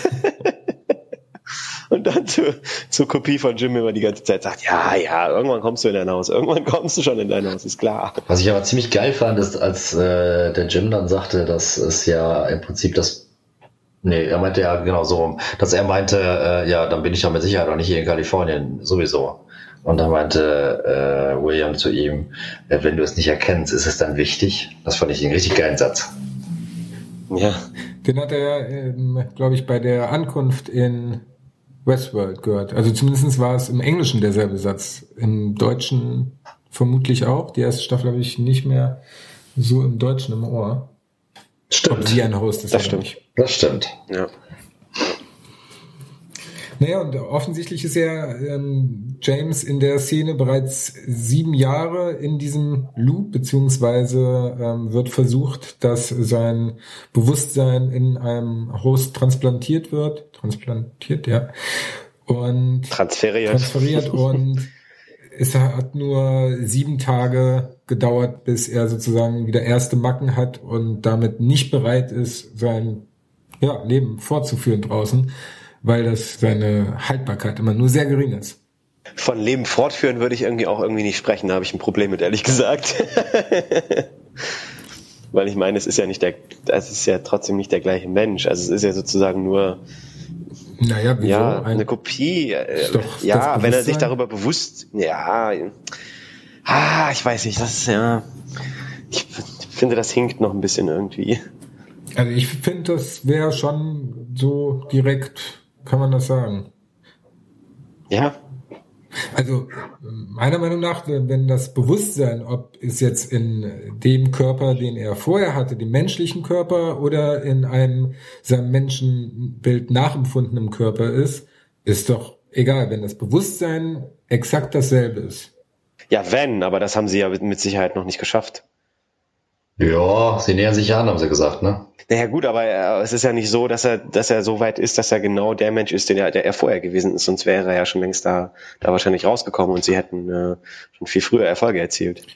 und dann zur, zur Kopie von Jim immer die ganze Zeit sagt, ja, ja, irgendwann kommst du in dein Haus, irgendwann kommst du schon in dein Haus, ist klar. Was ich aber ziemlich geil fand, ist, als äh, der Jim dann sagte, dass es ja im Prinzip das Nee, er meinte ja genau so, dass er meinte, äh, ja, dann bin ich ja mit Sicherheit auch nicht hier in Kalifornien, sowieso. Und dann meinte äh, William zu ihm, äh, wenn du es nicht erkennst, ist es dann wichtig? Das fand ich einen richtig geilen Satz. Ja. Den hat er, ähm, glaube ich, bei der Ankunft in Westworld gehört. Also zumindest war es im Englischen derselbe Satz. Im Deutschen vermutlich auch. Die erste Staffel habe ich nicht mehr so im Deutschen im Ohr. Stimmt. Wie ein Host ist Das stimmt. Das stimmt. Ja. Naja, und offensichtlich ist ja ähm, James in der Szene bereits sieben Jahre in diesem Loop, beziehungsweise ähm, wird versucht, dass sein Bewusstsein in einem Host transplantiert wird. Transplantiert, ja. Und Transferiert. transferiert und es hat nur sieben Tage gedauert, bis er sozusagen wieder erste Macken hat und damit nicht bereit ist, sein ja, Leben fortzuführen draußen, weil das seine Haltbarkeit immer nur sehr gering ist. Von Leben fortführen würde ich irgendwie auch irgendwie nicht sprechen, da habe ich ein Problem mit, ehrlich gesagt. Weil ich meine, es ist ja nicht der, es ist ja trotzdem nicht der gleiche Mensch. Also es ist ja sozusagen nur, Naja, wieso? ja, Ein- eine Kopie. äh, doch Ja, wenn er sich darüber bewusst, ja, ah, ich weiß nicht, das ist ja, ich finde, das hinkt noch ein bisschen irgendwie. Also ich finde, das wäre schon so direkt, kann man das sagen. Ja, Also meiner Meinung nach, wenn das Bewusstsein, ob es jetzt in dem Körper, den er vorher hatte, dem menschlichen Körper oder in einem seinem Menschenbild nachempfundenen Körper ist, ist doch egal, wenn das Bewusstsein exakt dasselbe ist. ja, wenn, aber das haben sie ja mit Sicherheit noch nicht geschafft. Ja, sie nähern sich ja an, haben sie gesagt, ne? Naja gut, aber äh, es ist ja nicht so, dass er, dass er so weit ist, dass er genau der Mensch ist, den er, der er vorher gewesen ist, sonst wäre er ja schon längst da, da wahrscheinlich rausgekommen und sie hätten äh, schon viel früher Erfolge erzielt.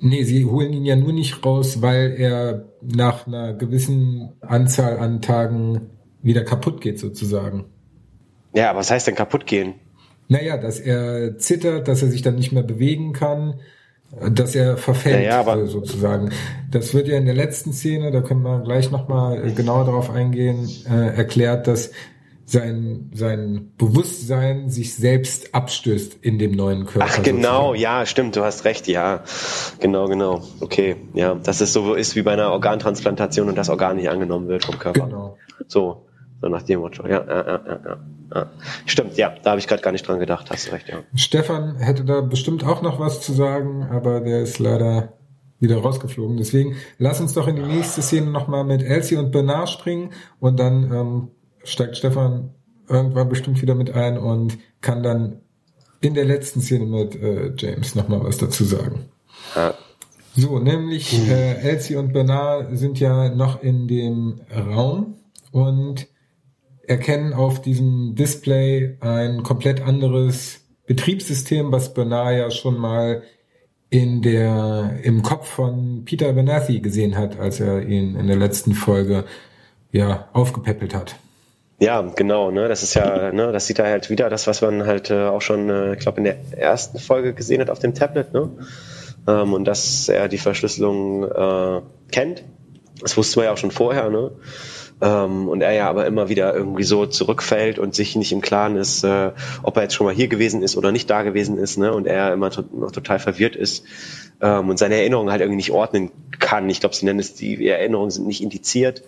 Nee, sie holen ihn ja nur nicht raus, weil er nach einer gewissen Anzahl an Tagen wieder kaputt geht sozusagen. Ja, aber was heißt denn kaputt gehen? Naja, dass er zittert, dass er sich dann nicht mehr bewegen kann, dass er verfällt Ja, ja, äh, sozusagen. Das wird ja in der letzten Szene, da können wir gleich nochmal genauer darauf eingehen, äh, erklärt, dass sein, sein Bewusstsein sich selbst abstößt in dem neuen Körper. Ach genau, sozusagen. ja, stimmt, du hast recht, ja. Genau, genau. Okay, ja, dass es so ist wie bei einer Organtransplantation und das Organ nicht angenommen wird vom Körper. Genau. So, so nach dem Motto. Ja, ja, ja, ja, ja. Stimmt, ja, da habe ich gerade gar nicht dran gedacht, hast du recht, ja. Stefan hätte da bestimmt auch noch was zu sagen, aber der ist leider wieder rausgeflogen. Deswegen lass uns doch in die nächste Szene nochmal mit Elsie und Bernard springen und dann ähm, steigt Stefan irgendwann bestimmt wieder mit ein und kann dann in der letzten Szene mit äh, James nochmal was dazu sagen. ja. So, nämlich äh, Elsie und Bernard sind ja noch in dem Raum und erkennen auf diesem Display ein komplett anderes Betriebssystem, was Bernard ja schon mal in der im Kopf von Peter Abernathy gesehen hat, als er ihn in der letzten Folge ja aufgepäppelt hat. Ja, genau, ne, das ist ja, ne, das sieht er halt wieder, das, was man halt äh, auch schon, äh, ich glaube, in der ersten Folge gesehen hat auf dem Tablet, ne? Ähm, und dass er die Verschlüsselung äh, kennt. Das wussten wir ja auch schon vorher, ne? Ähm, und er ja aber immer wieder irgendwie so zurückfällt und sich nicht im Klaren ist, äh, ob er jetzt schon mal hier gewesen ist oder nicht da gewesen ist, ne? Und er immer to noch total verwirrt ist ähm, und seine Erinnerungen halt irgendwie nicht ordnen kann. Ich glaube, sie nennen es, die Erinnerungen sind nicht indiziert,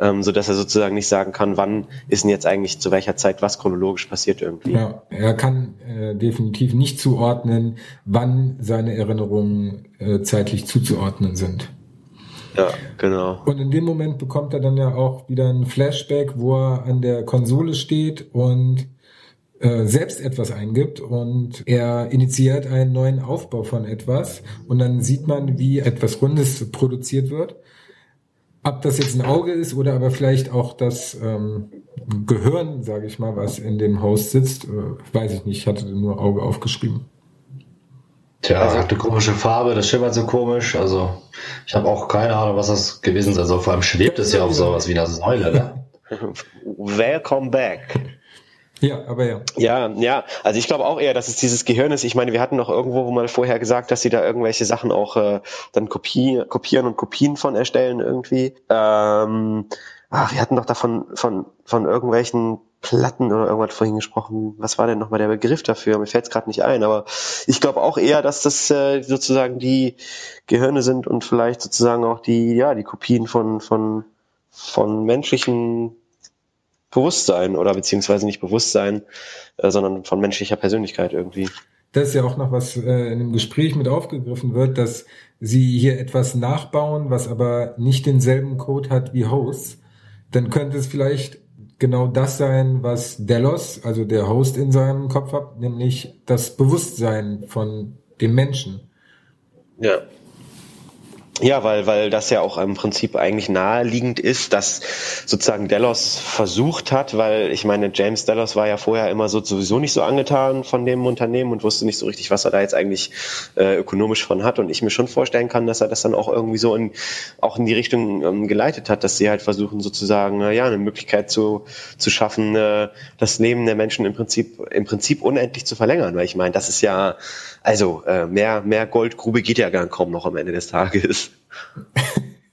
ähm, so dass er sozusagen nicht sagen kann, wann ist denn jetzt eigentlich zu welcher Zeit was chronologisch passiert irgendwie. Ja, er kann äh, definitiv nicht zuordnen, wann seine Erinnerungen äh, zeitlich zuzuordnen sind. Ja, genau. Und in dem Moment bekommt er dann ja auch wieder ein Flashback, wo er an der Konsole steht und äh, selbst etwas eingibt und er initiiert einen neuen Aufbau von etwas und dann sieht man, wie etwas Rundes produziert wird. Ob das jetzt ein Auge ist oder aber vielleicht auch das ähm, Gehirn, sage ich mal, was in dem Host sitzt, äh, weiß ich nicht, ich hatte nur Auge aufgeschrieben. Tja, Also- hat eine komische Farbe, das schimmert so komisch. Also, ich habe auch keine Ahnung, was das gewesen sein soll. Vor allem schwebt es ja auf sowas wie einer Säule. Ne? Welcome back. Ja, aber ja. Ja, ja, also ich glaube auch eher, dass es dieses Gehirn ist. Ich meine, wir hatten noch irgendwo mal vorher gesagt, dass sie da irgendwelche Sachen auch äh, dann kopie, kopieren und Kopien von erstellen irgendwie. Ähm, ach, wir hatten doch davon von, von irgendwelchen Platten oder irgendwas vorhin gesprochen. Was war denn nochmal der Begriff dafür? Mir fällt es gerade nicht ein, aber ich glaube auch eher, dass das äh, sozusagen die Gehirne sind und vielleicht sozusagen auch die, ja, die Kopien von, von, von menschlichen Bewusstsein oder beziehungsweise nicht Bewusstsein, äh, sondern von menschlicher Persönlichkeit irgendwie. Das ist ja auch noch was äh, in dem Gespräch mit aufgegriffen wird, dass sie hier etwas nachbauen, was aber nicht denselben Code hat wie Hosts. Dann könnte es vielleicht genau das sein, was Delos, also der Host in seinem Kopf hat, nämlich das Bewusstsein von dem Menschen. Ja. Ja, weil, weil das ja auch im Prinzip eigentlich naheliegend ist, dass sozusagen Delos versucht hat, weil ich meine, James Delos war ja vorher immer so sowieso nicht so angetan von dem Unternehmen und wusste nicht so richtig, was er da jetzt eigentlich äh, ökonomisch von hat. Und ich mir schon vorstellen kann, dass er das dann auch irgendwie so in, auch in die Richtung ähm, geleitet hat, dass sie halt versuchen sozusagen, äh, ja, eine Möglichkeit zu, zu schaffen, äh, das Leben der Menschen im Prinzip, im Prinzip unendlich zu verlängern. Weil ich meine, das ist ja, also äh, mehr, mehr Goldgrube geht ja gar kaum noch am Ende des Tages.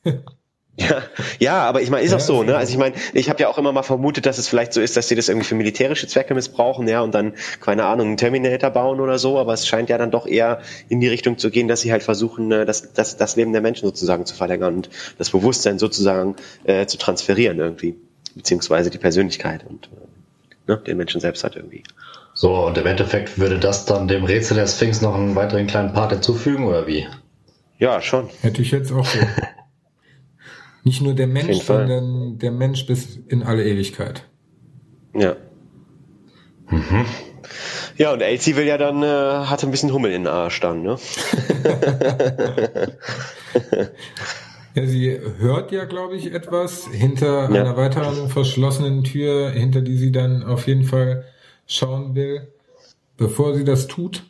Ja, ja, aber ich meine, ist auch so, ne? Also ich meine, ich habe ja auch immer mal vermutet, dass es vielleicht so ist, dass sie das irgendwie für militärische Zwecke missbrauchen, ja, und dann, keine Ahnung, einen Terminator bauen oder so, aber es scheint ja dann doch eher in die Richtung zu gehen, dass sie halt versuchen, äh, das, das, das Leben der Menschen sozusagen zu verlängern und das Bewusstsein sozusagen äh, zu transferieren irgendwie, beziehungsweise die Persönlichkeit und äh, ne, den Menschen selbst halt irgendwie. So, und im Endeffekt würde das dann dem Rätsel der Sphinx noch einen weiteren kleinen Part hinzufügen, oder wie? Ja, schon. Hätte ich jetzt auch so. Nicht nur der Mensch, sondern der Mensch bis in alle Ewigkeit. Ja. Mhm. Ja, und Elsie will ja dann, äh, hatte ein bisschen Hummel in den Arsch dann, ne? ja, sie hört ja, glaube ich, etwas hinter ja. einer weiteren verschlossenen Tür, hinter die sie dann auf jeden Fall schauen will. Bevor sie das tut,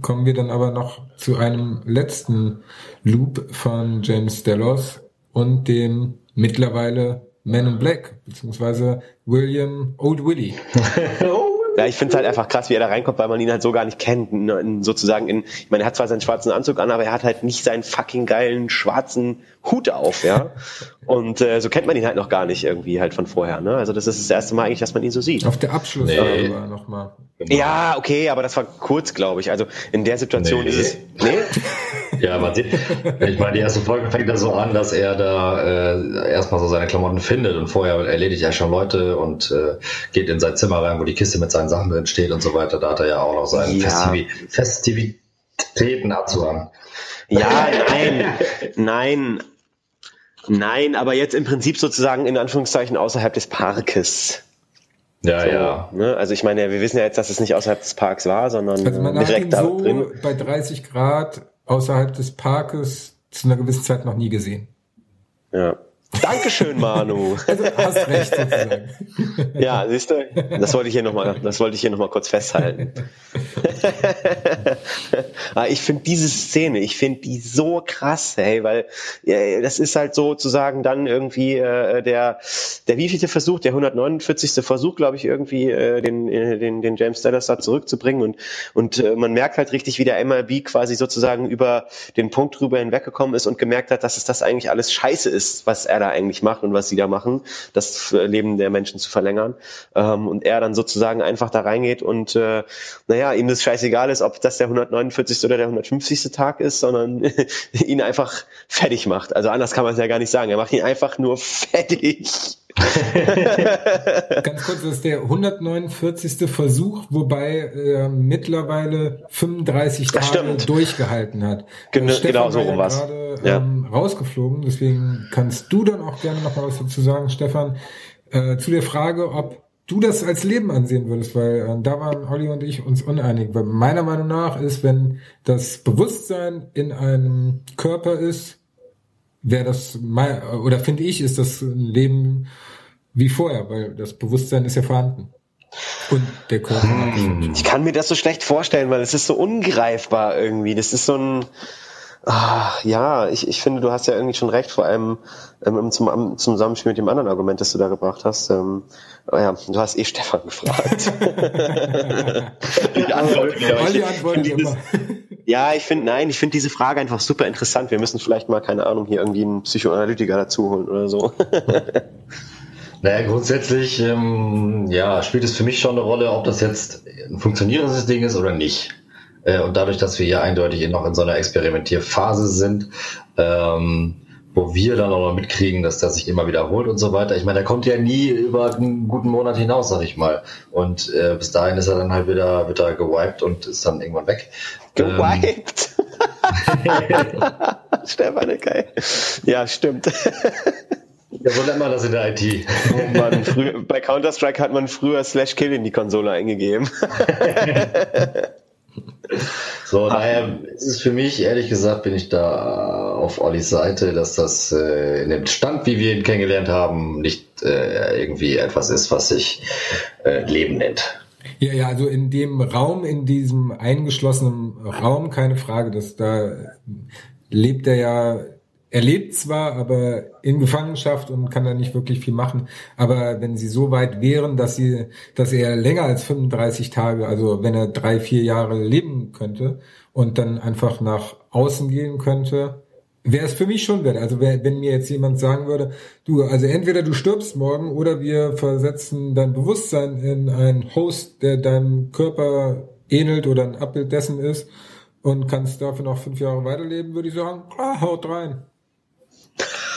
kommen wir dann aber noch zu einem letzten Loop von James Delos und dem mittlerweile Man in Black, beziehungsweise William Old Willie. Ja, ich finde es halt einfach krass, wie er da reinkommt, weil man ihn halt so gar nicht kennt. In, in, sozusagen in, ich meine, er hat zwar seinen schwarzen Anzug an, aber er hat halt nicht seinen fucking geilen schwarzen Hut auf, ja. Und äh, so kennt man ihn halt noch gar nicht irgendwie halt von vorher, ne? Also das ist das erste Mal eigentlich, dass man ihn so sieht. Auf der Abschluss nee. war nochmal. Genau. Ja, okay, aber das war kurz, glaube ich. Also in der Situation nee. ist es. Nee? Ja, man sieht, ich meine, die erste Folge fängt da so an, dass er da äh, erstmal so seine Klamotten findet und vorher erledigt er schon Leute und äh, geht in sein Zimmer rein, wo die Kiste mit seinen Sachen drin steht und so weiter. Da hat er ja auch noch seine ja. Festivi Festivitäten abzuhaben. Ja, nein, nein, nein, aber jetzt im Prinzip sozusagen in Anführungszeichen außerhalb des Parkes. Ja, so, ja. Ne? Also ich meine, wir wissen ja jetzt, dass es nicht außerhalb des Parks war, sondern also man direkt hat ihn so da drin. Bei 30 Grad außerhalb des Parkes zu einer gewissen Zeit noch nie gesehen. Ja. Dankeschön, Manu. Also hast recht sozusagen. Ja, siehst du, das wollte ich hier nochmal, das wollte ich hier noch mal kurz festhalten. Ah, ich finde diese Szene, ich finde die so krass, hey, weil ja, das ist halt sozusagen dann irgendwie äh, der, der wievielte Versuch, der 149. Versuch, glaube ich, irgendwie äh, den, äh, den, den James Dallas da zurückzubringen und, und äh, man merkt halt richtig, wie der MLB quasi sozusagen über den Punkt drüber hinweggekommen ist und gemerkt hat, dass es das eigentlich alles scheiße ist, was er da eigentlich macht und was sie da machen, das Leben der Menschen zu verlängern. Ähm, und er dann sozusagen einfach da reingeht und äh, naja, ihm das scheißegal ist, ob das der 149. oder der 150. Tag ist, sondern ihn einfach fertig macht. Also anders kann man es ja gar nicht sagen. Er macht ihn einfach nur fertig. Ganz kurz, das ist der 149. Versuch, wobei er mittlerweile 35 Tage stimmt. durchgehalten hat. Gen genau so rum war gerade ja. ähm, rausgeflogen, deswegen kannst du dann auch gerne noch mal was dazu sagen, Stefan, äh, zu der Frage, ob du das als Leben ansehen würdest, weil äh, da waren Olli und ich uns uneinig. Weil meiner Meinung nach ist, wenn das Bewusstsein in einem Körper ist, wäre das mein, oder finde ich, ist das ein Leben wie vorher, weil das Bewusstsein ist ja vorhanden. Und der Körper. Hm. Ich kann mir das so schlecht vorstellen, weil es ist so ungreifbar irgendwie. Das ist so ein, Ach, ja, ich, ich finde, du hast ja irgendwie schon recht, vor allem ähm, zum, zum Zusammenspiel mit dem anderen Argument, das du da gebracht hast. Ähm, oh ja, du hast eh Stefan gefragt. die Antwort, ja, ich, Antwort dieses, ja, ich finde, nein, ich finde diese Frage einfach super interessant. Wir müssen vielleicht mal, keine Ahnung, hier irgendwie einen Psychoanalytiker dazu holen oder so. Naja, grundsätzlich, ähm, ja, spielt es für mich schon eine Rolle, ob das jetzt ein funktionierendes Ding ist oder nicht. Äh, und dadurch, dass wir hier eindeutig noch in so einer Experimentierphase sind, ähm, wo wir dann auch noch mitkriegen, dass der sich immer wiederholt und so weiter. Ich meine, der kommt ja nie über einen guten Monat hinaus, sag ich mal. Und äh, bis dahin ist er dann halt wieder, wird er gewiped und ist dann irgendwann weg. Gewiped? Ähm. Stefan, geil. Ja, stimmt. Ja, so nennt man das in der IT. Oh Mann, früher, bei Counter-Strike hat man früher Slash Kill in die Konsole eingegeben. so, daher ist es für mich, ehrlich gesagt, bin ich da auf Ollis Seite, dass das äh, in dem Stand, wie wir ihn kennengelernt haben, nicht äh, irgendwie etwas ist, was sich äh, Leben nennt. Ja, ja, also in dem Raum, in diesem eingeschlossenen Raum, keine Frage, dass da lebt er ja er lebt zwar, aber in Gefangenschaft und kann da nicht wirklich viel machen. Aber wenn sie so weit wären, dass sie, dass er länger als 35 Tage, also wenn er drei, vier Jahre leben könnte und dann einfach nach außen gehen könnte, wäre es für mich schon wert. Also wenn mir jetzt jemand sagen würde, du, also entweder du stirbst morgen oder wir versetzen dein Bewusstsein in einen Host, der deinem Körper ähnelt oder ein Abbild dessen ist und kannst dafür noch fünf Jahre weiterleben, würde ich sagen, klar, haut rein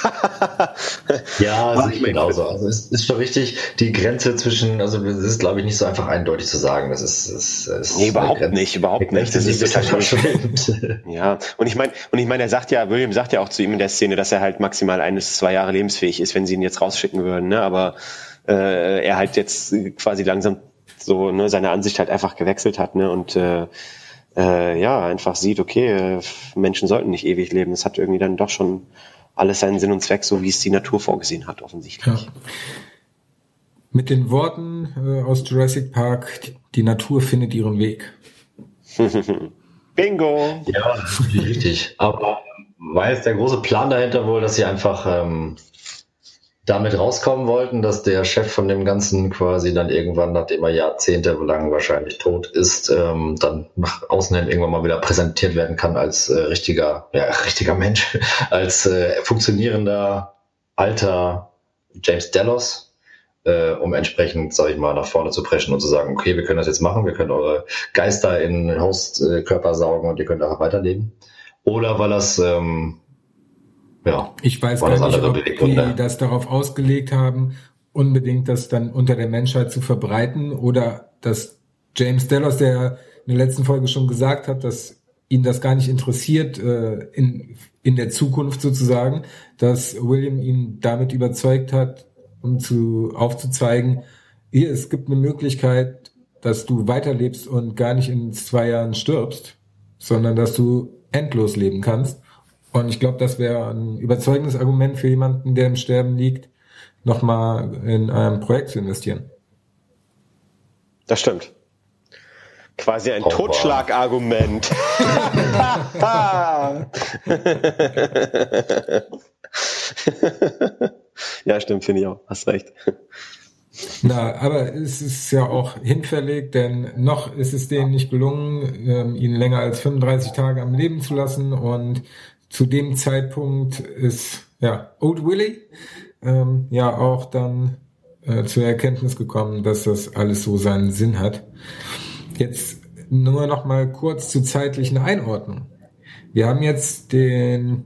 ja, also ich genauso. Also es ist schon richtig, die Grenze zwischen, also es ist glaube ich nicht so einfach eindeutig zu sagen. Das ist, ist, ist nee, überhaupt Grenze, nicht, überhaupt nicht. Das ist total verschwimmt. ja, und ich meine, und ich meine, er sagt ja, William sagt ja auch zu ihm in der Szene, dass er halt maximal ein bis zwei Jahre lebensfähig ist, wenn sie ihn jetzt rausschicken würden. Ne? Aber äh, er halt jetzt quasi langsam so ne, seine Ansicht halt einfach gewechselt hat ne? und äh, äh, ja einfach sieht, okay, äh, Menschen sollten nicht ewig leben. Das hat irgendwie dann doch schon alles seinen Sinn und Zweck, so wie es die Natur vorgesehen hat, offensichtlich. Ja. Mit den Worten äh, aus Jurassic Park, die, die Natur findet ihren Weg. Bingo! Ja, richtig. Aber war jetzt der große Plan dahinter wohl, dass sie einfach ähm, damit rauskommen wollten, dass der Chef von dem Ganzen quasi dann irgendwann, nachdem er Jahrzehnte lang wahrscheinlich tot ist, ähm, dann nach außen hin irgendwann mal wieder präsentiert werden kann als äh, richtiger, ja, richtiger Mensch, als äh, funktionierender alter James Delos, äh, um entsprechend, sage ich mal, nach vorne zu preschen und zu sagen, okay, wir können das jetzt machen, wir können eure Geister in Hostkörper saugen und ihr könnt auch weiterleben. Oder weil das ähm, ja, ich weiß gar nicht, ob die das darauf ausgelegt haben, unbedingt das dann unter der Menschheit zu verbreiten oder dass James Delos, der in der letzten Folge schon gesagt hat, dass ihn das gar nicht interessiert äh, in, in der Zukunft sozusagen, dass William ihn damit überzeugt hat, um zu aufzuzeigen, hier, es gibt eine Möglichkeit, dass du weiterlebst und gar nicht in zwei Jahren stirbst, sondern dass du endlos leben kannst. Und ich glaube, das wäre ein überzeugendes Argument für jemanden, der im Sterben liegt, nochmal in ein Projekt zu investieren. Das stimmt. Quasi ein oh, Totschlagargument. ja, stimmt, finde ich auch. Hast recht. Na, aber es ist ja auch hinfällig, denn noch ist es denen nicht gelungen, ähm, ihn länger als 35 Tage am Leben zu lassen und zu dem Zeitpunkt ist ja Old Willy ähm, ja auch dann äh, zur Erkenntnis gekommen, dass das alles so seinen Sinn hat. Jetzt nur noch mal kurz zur zeitlichen Einordnung. Wir haben jetzt den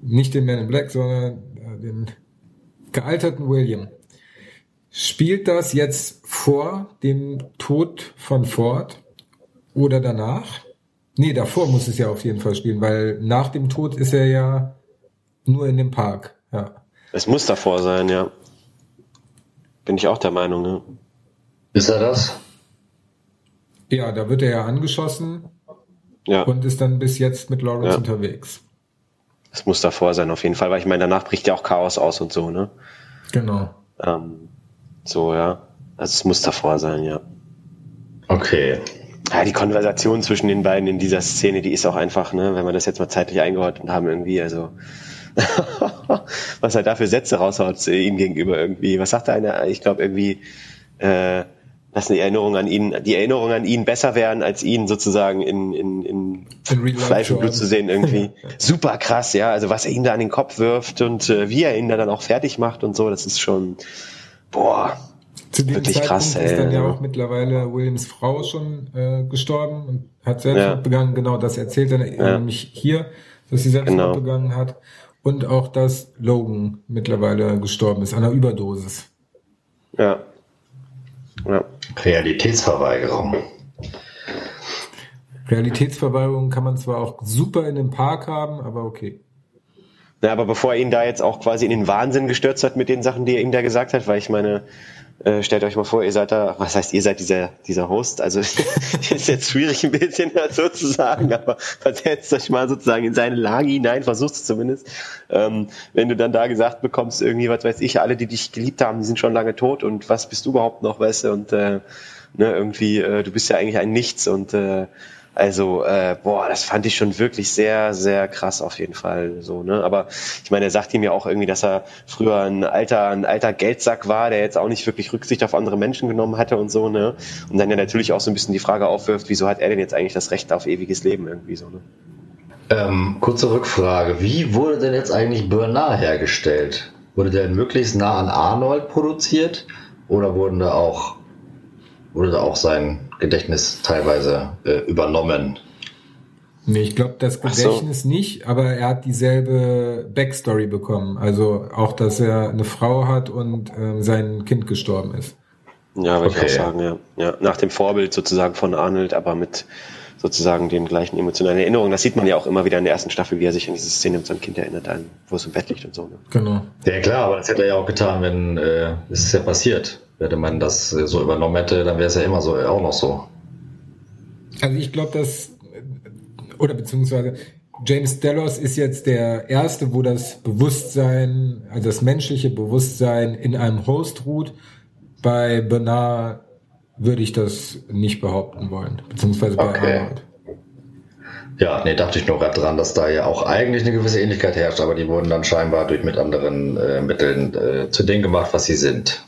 nicht den Man in Black, sondern äh, den gealterten William. Spielt das jetzt vor dem Tod von Ford oder danach? Nee, davor muss es ja auf jeden Fall spielen, weil nach dem Tod ist er ja nur in dem Park. Ja. Es muss davor sein, ja. Bin ich auch der Meinung, ne? Ist er das? Ja, da wird er ja angeschossen ja. und ist dann bis jetzt mit Lawrence ja. unterwegs. Es muss davor sein, auf jeden Fall, weil ich meine, danach bricht ja auch Chaos aus und so, ne? Genau. Ähm, so, ja. Also es muss davor sein, ja. Okay. Ja, die Konversation zwischen den beiden in dieser Szene, die ist auch einfach, ne, wenn wir das jetzt mal zeitlich eingeordnet haben, irgendwie, also was er da für Sätze raushaut äh, ihm gegenüber irgendwie. Was sagt er einer? Ich glaube irgendwie, äh, dass die Erinnerung an ihn, die Erinnerung an ihn besser wären, als ihn sozusagen in, in, in, in Fleisch und Blut zu sehen irgendwie. Super krass, ja. Also was er ihm da an den Kopf wirft und äh, wie er ihn da dann auch fertig macht und so, das ist schon, boah, zu dem Wirklich Zeitpunkt krass, ey, ist dann ja auch mittlerweile Williams Frau schon äh, gestorben und hat Selbstmord ja. begangen. Genau, das erzählt er ja. nämlich hier, dass sie Selbstmord genau. begangen hat. und auch, dass Logan mittlerweile gestorben ist an einer Überdosis. Ja. ja. Realitätsverweigerung. Realitätsverweigerung kann man zwar auch super in dem Park haben, aber okay. Ja, aber bevor er ihn da jetzt auch quasi in den Wahnsinn gestürzt hat mit den Sachen, die er ihm da gesagt hat, weil ich meine, äh, stellt euch mal vor, ihr seid da, was heißt, ihr seid dieser, dieser Host, also ist jetzt schwierig ein bisschen dazu zu sagen, aber versetzt euch mal sozusagen in seine Lage hinein, versucht es zumindest. Ähm, wenn du dann da gesagt bekommst, irgendwie, was weiß ich, alle, die dich geliebt haben, die sind schon lange tot und was bist du überhaupt noch, weißt du, und äh, ne, irgendwie, äh, du bist ja eigentlich ein Nichts und äh, also, äh, boah, das fand ich schon wirklich sehr, sehr krass auf jeden Fall so, ne? Aber ich meine, er sagt ihm ja auch irgendwie, dass er früher ein alter, ein alter Geldsack war, der jetzt auch nicht wirklich Rücksicht auf andere Menschen genommen hatte und so, ne? Und dann ja natürlich auch so ein bisschen die Frage aufwirft, wieso hat er denn jetzt eigentlich das Recht auf ewiges Leben irgendwie so, ne? Ähm, kurze Rückfrage. Wie wurde denn jetzt eigentlich Bernard hergestellt? Wurde der möglichst nah an Arnold produziert? Oder wurden da auch, wurde da auch sein Gedächtnis teilweise äh, übernommen. Nee, ich glaube das Gedächtnis so. nicht, aber er hat dieselbe Backstory bekommen. Also auch, dass er eine Frau hat und äh, sein Kind gestorben ist. Ja, würde okay. ich auch sagen, ja. ja. Nach dem Vorbild sozusagen von Arnold, aber mit sozusagen den gleichen emotionalen Erinnerungen. Das sieht man ja auch immer wieder in der ersten Staffel, wie er sich an diese Szene mit seinem Kind erinnert, wo es im Bett liegt und so. Ne? Genau. Ja klar, aber das hätte er ja auch getan, wenn äh, es ist ja passiert. Hätte man das so übernommen hätte, dann wäre es ja immer so auch noch so. Also ich glaube, dass oder beziehungsweise James Delos ist jetzt der erste, wo das Bewusstsein, also das menschliche Bewusstsein in einem Host ruht. Bei Bernard würde ich das nicht behaupten wollen, beziehungsweise bei okay. Arnold. Ja, nee, dachte ich nur gerade dran, dass da ja auch eigentlich eine gewisse Ähnlichkeit herrscht, aber die wurden dann scheinbar durch mit anderen äh, Mitteln äh, zu dem gemacht, was sie sind.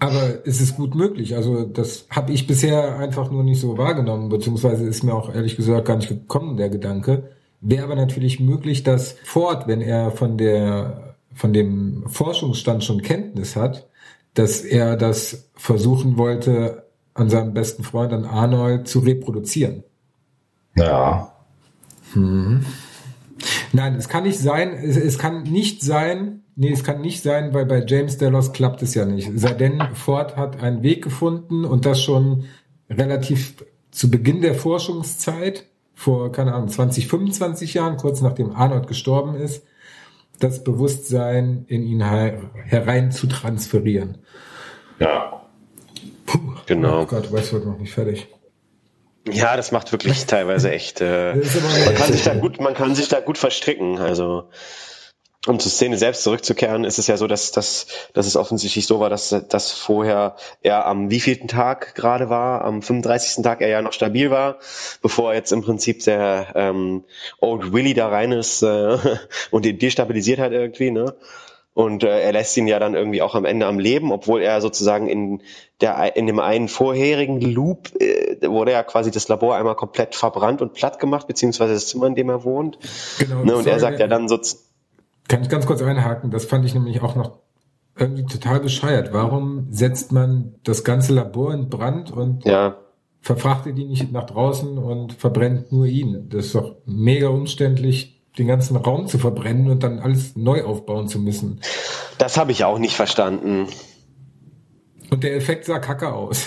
Aber es ist gut möglich. Also das habe ich bisher einfach nur nicht so wahrgenommen, beziehungsweise ist mir auch ehrlich gesagt gar nicht gekommen, der Gedanke. Wäre aber natürlich möglich, dass Ford, wenn er von der von dem Forschungsstand schon Kenntnis hat, dass er das versuchen wollte, an seinem besten Freund, an Arnold, zu reproduzieren. Ja. Hm. Nein, es kann nicht sein, es, es kann nicht sein, Nee, es kann nicht sein, weil bei James Delos klappt es ja nicht. Seitdem Ford hat einen Weg gefunden und das schon relativ zu Beginn der Forschungszeit, vor, keine Ahnung, 20, 25 Jahren, kurz nachdem Arnold gestorben ist, das Bewusstsein in ihn herein zu transferieren. Ja. Puh, genau. Oh Gott, weiß wird noch nicht fertig. Ja, das macht wirklich teilweise echt. Äh, man kann sich da gut, man kann sich da gut verstricken. Also um zur Szene selbst zurückzukehren, ist es ja so, dass, dass, dass es offensichtlich so war, dass, dass vorher er am wievielten Tag gerade war, am 35. Tag er ja noch stabil war, bevor jetzt im Prinzip der ähm, Old Willy da rein ist äh, und ihn destabilisiert hat irgendwie, ne? Und äh, er lässt ihn ja dann irgendwie auch am Ende am Leben, obwohl er sozusagen in der in dem einen vorherigen Loop äh, wurde ja quasi das Labor einmal komplett verbrannt und platt gemacht, beziehungsweise das Zimmer, in dem er wohnt. Genau, ne? Und er sagt ja dann so kann ich ganz kurz einhaken? Das fand ich nämlich auch noch irgendwie total bescheuert. Warum setzt man das ganze Labor in Brand und ja. verfrachtet ihn nicht nach draußen und verbrennt nur ihn? Das ist doch mega umständlich, den ganzen Raum zu verbrennen und dann alles neu aufbauen zu müssen. Das habe ich auch nicht verstanden. Und der Effekt sah kacke aus.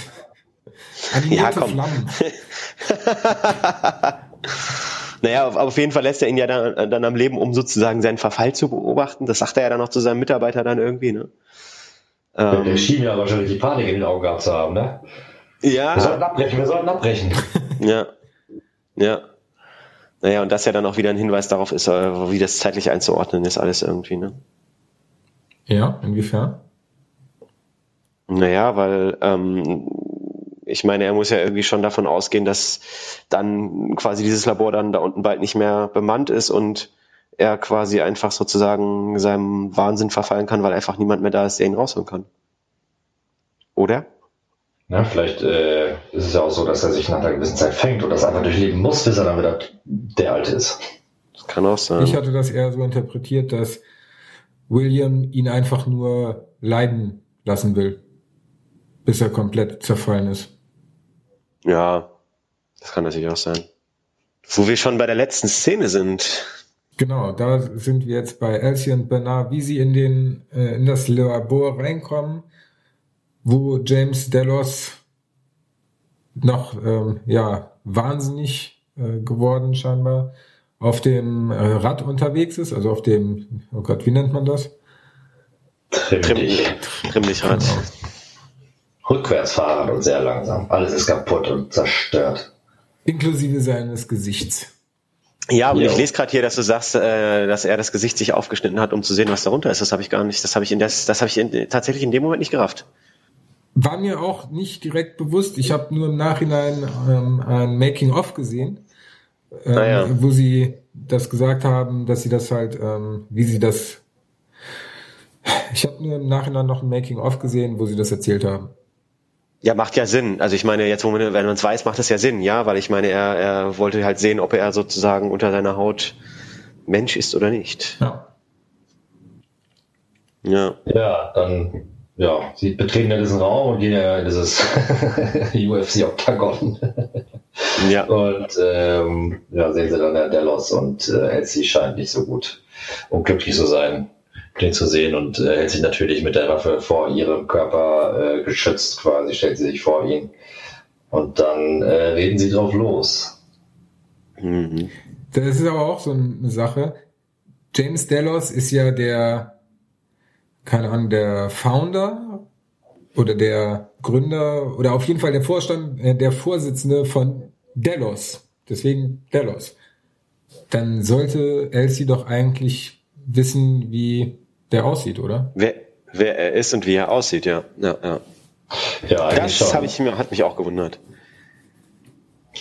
Animierte ja, komm. Flammen. Naja, auf, auf jeden Fall lässt er ihn ja dann, dann am Leben, um sozusagen seinen Verfall zu beobachten. Das sagt er ja dann noch zu seinem Mitarbeiter dann irgendwie, ne? Ähm, der schien ja wahrscheinlich die Panik in den Augen gehabt zu haben, ne? Ja. Wir sollten abbrechen, wir sollten abbrechen. ja. Ja. Naja, und das ja dann auch wieder ein Hinweis darauf ist, äh, wie das zeitlich einzuordnen ist, alles irgendwie, ne? Ja, inwiefern? Naja, weil ähm, ich meine, er muss ja irgendwie schon davon ausgehen, dass dann quasi dieses Labor dann da unten bald nicht mehr bemannt ist und er quasi einfach sozusagen seinem Wahnsinn verfallen kann, weil einfach niemand mehr da ist, der ihn rausholen kann. Oder? Na, vielleicht äh, ist es ja auch so, dass er sich nach einer gewissen Zeit fängt und das einfach durchleben muss, bis er dann wieder der Alte ist. Das kann auch sein. Ich hatte das eher so interpretiert, dass William ihn einfach nur leiden lassen will, bis er komplett zerfallen ist. Ja, das kann natürlich auch sein. Wo wir schon bei der letzten Szene sind. Genau, da sind wir jetzt bei Elsie und Bernard, wie sie in den äh, in das Labor reinkommen, wo James Delos noch ähm, ja wahnsinnig äh, geworden scheinbar auf dem äh, Rad unterwegs ist, also auf dem, oh Gott, wie nennt man das? Trimmlich. Trimmlichrad. Genau. Rückwärts fahren und sehr langsam. Alles ist kaputt und zerstört. Inklusive seines Gesichts. Ja, und jo. ich lese gerade hier, dass du sagst, äh, dass er das Gesicht sich aufgeschnitten hat, um zu sehen, was darunter ist. Das habe ich gar nicht, das habe ich in das, das habe ich in, tatsächlich in dem Moment nicht gerafft. War mir auch nicht direkt bewusst. Ich habe nur im Nachhinein ähm, ein Making-of gesehen, ähm, naja. wo sie das gesagt haben, dass sie das halt, ähm, wie sie das. Ich habe nur im Nachhinein noch ein Making-of gesehen, wo sie das erzählt haben. Ja, macht ja Sinn. Also ich meine, jetzt, wo man, wenn man es weiß, macht es ja Sinn, ja, weil ich meine, er, er wollte halt sehen, ob er sozusagen unter seiner Haut Mensch ist oder nicht. Ja. Ja. Ja, dann, ja, sie betreten ja diesen Raum und gehen ja in dieses UFC-Oktagon. ja. Und ähm, ja, sehen sie dann der Delos und äh, Elsie scheint nicht so gut und glücklich zu sein den zu sehen und äh, hält sich natürlich mit der Waffe vor ihrem Körper äh, geschützt quasi, stellt sie sich vor ihn. Und dann äh, reden sie drauf los. Mhm. Das ist aber auch so eine Sache. James Delos ist ja der, keine Ahnung, der Founder oder der Gründer oder auf jeden Fall der Vorstand, äh, der Vorsitzende von Delos. Deswegen Delos. Dann sollte Elsie doch eigentlich wissen, wie der aussieht, oder? Wer, wer er ist und wie er aussieht, ja. Ja, ja. ja das habe ich mir, hat mich auch gewundert.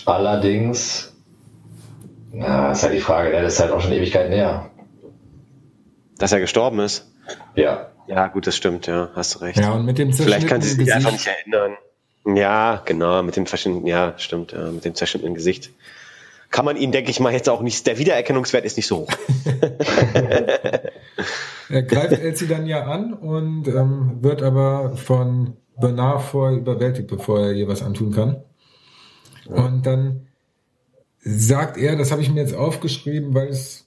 Allerdings, ja, ist halt die Frage, der ist halt auch schon Ewigkeit näher. Dass er gestorben ist? Ja. Ja, gut, das stimmt, ja, hast du recht. Ja, und mit dem Vielleicht kann sie sich Gesicht. einfach nicht erinnern. Ja, genau, mit dem verschnittenen, ja, stimmt, ja, mit dem zerschnittenen Gesicht. Kann man ihn, denke ich mal, jetzt auch nicht, der Wiedererkennungswert ist nicht so hoch. Er greift Elsie dann ja an und ähm, wird aber von Bernard vorher überwältigt, bevor er ihr was antun kann. Und dann sagt er, das habe ich mir jetzt aufgeschrieben, weil es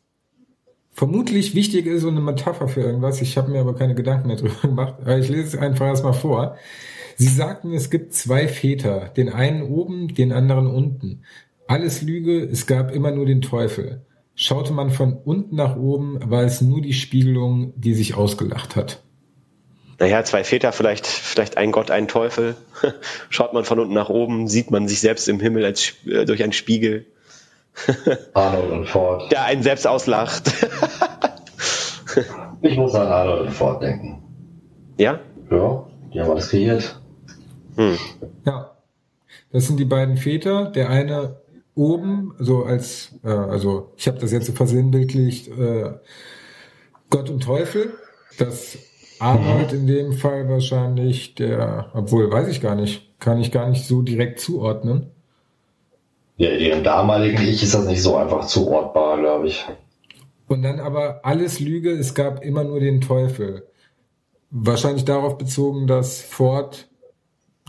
vermutlich wichtig ist und eine Metapher für irgendwas. Ich habe mir aber keine Gedanken mehr drüber gemacht. Aber ich lese es einfach erstmal vor. Sie sagten, es gibt zwei Väter, den einen oben, den anderen unten. Alles Lüge, es gab immer nur den Teufel. Schaute man von unten nach oben, war es nur die Spiegelung, die sich ausgelacht hat. Naja, zwei Väter, vielleicht, vielleicht ein Gott, ein Teufel. Schaut man von unten nach oben, sieht man sich selbst im Himmel als, äh, durch einen Spiegel. Arnold und Ford. Der einen selbst auslacht. ich muss an Arnold und Ford denken. Ja? Ja, die haben alles kreiert. Hm. Ja. Das sind die beiden Väter. Der eine oben, so als, äh, also ich habe das jetzt so versinnbildlicht, äh, Gott und Teufel, dass Arnold in dem Fall wahrscheinlich der, obwohl weiß ich gar nicht, kann ich gar nicht so direkt zuordnen. Ja, ihrem damaligen Ich ist das nicht so einfach zuordbar, glaube ich. Und dann aber alles Lüge, es gab immer nur den Teufel. Wahrscheinlich darauf bezogen, dass Ford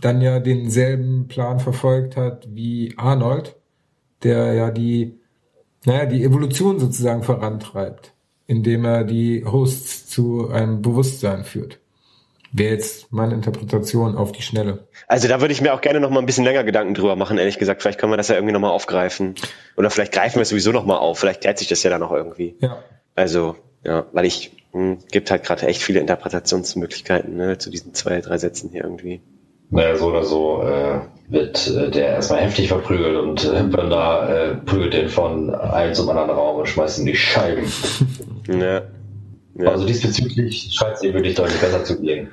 dann ja denselben Plan verfolgt hat wie Arnold der ja die, naja, die Evolution sozusagen vorantreibt, indem er die Hosts zu einem Bewusstsein führt. Wäre jetzt meine Interpretation auf die Schnelle. Also da würde ich mir auch gerne noch mal ein bisschen länger Gedanken drüber machen, ehrlich gesagt. Vielleicht können wir das ja irgendwie noch mal aufgreifen. Oder vielleicht greifen wir es sowieso noch mal auf. Vielleicht klärt sich das ja dann noch irgendwie. Ja. Also, ja, weil ich, mh, hm, gibt halt gerade echt viele Interpretationsmöglichkeiten, ne, zu diesen zwei, drei Sätzen hier irgendwie. Naja, so oder so äh, wird äh, der erstmal heftig verprügelt und äh, Bernard äh, prügelt den von einem zum anderen Raum und schmeißt ihm die Scheiben. ja. Ja. Also diesbezüglich scheint es ihm wirklich deutlich besser zu gehen.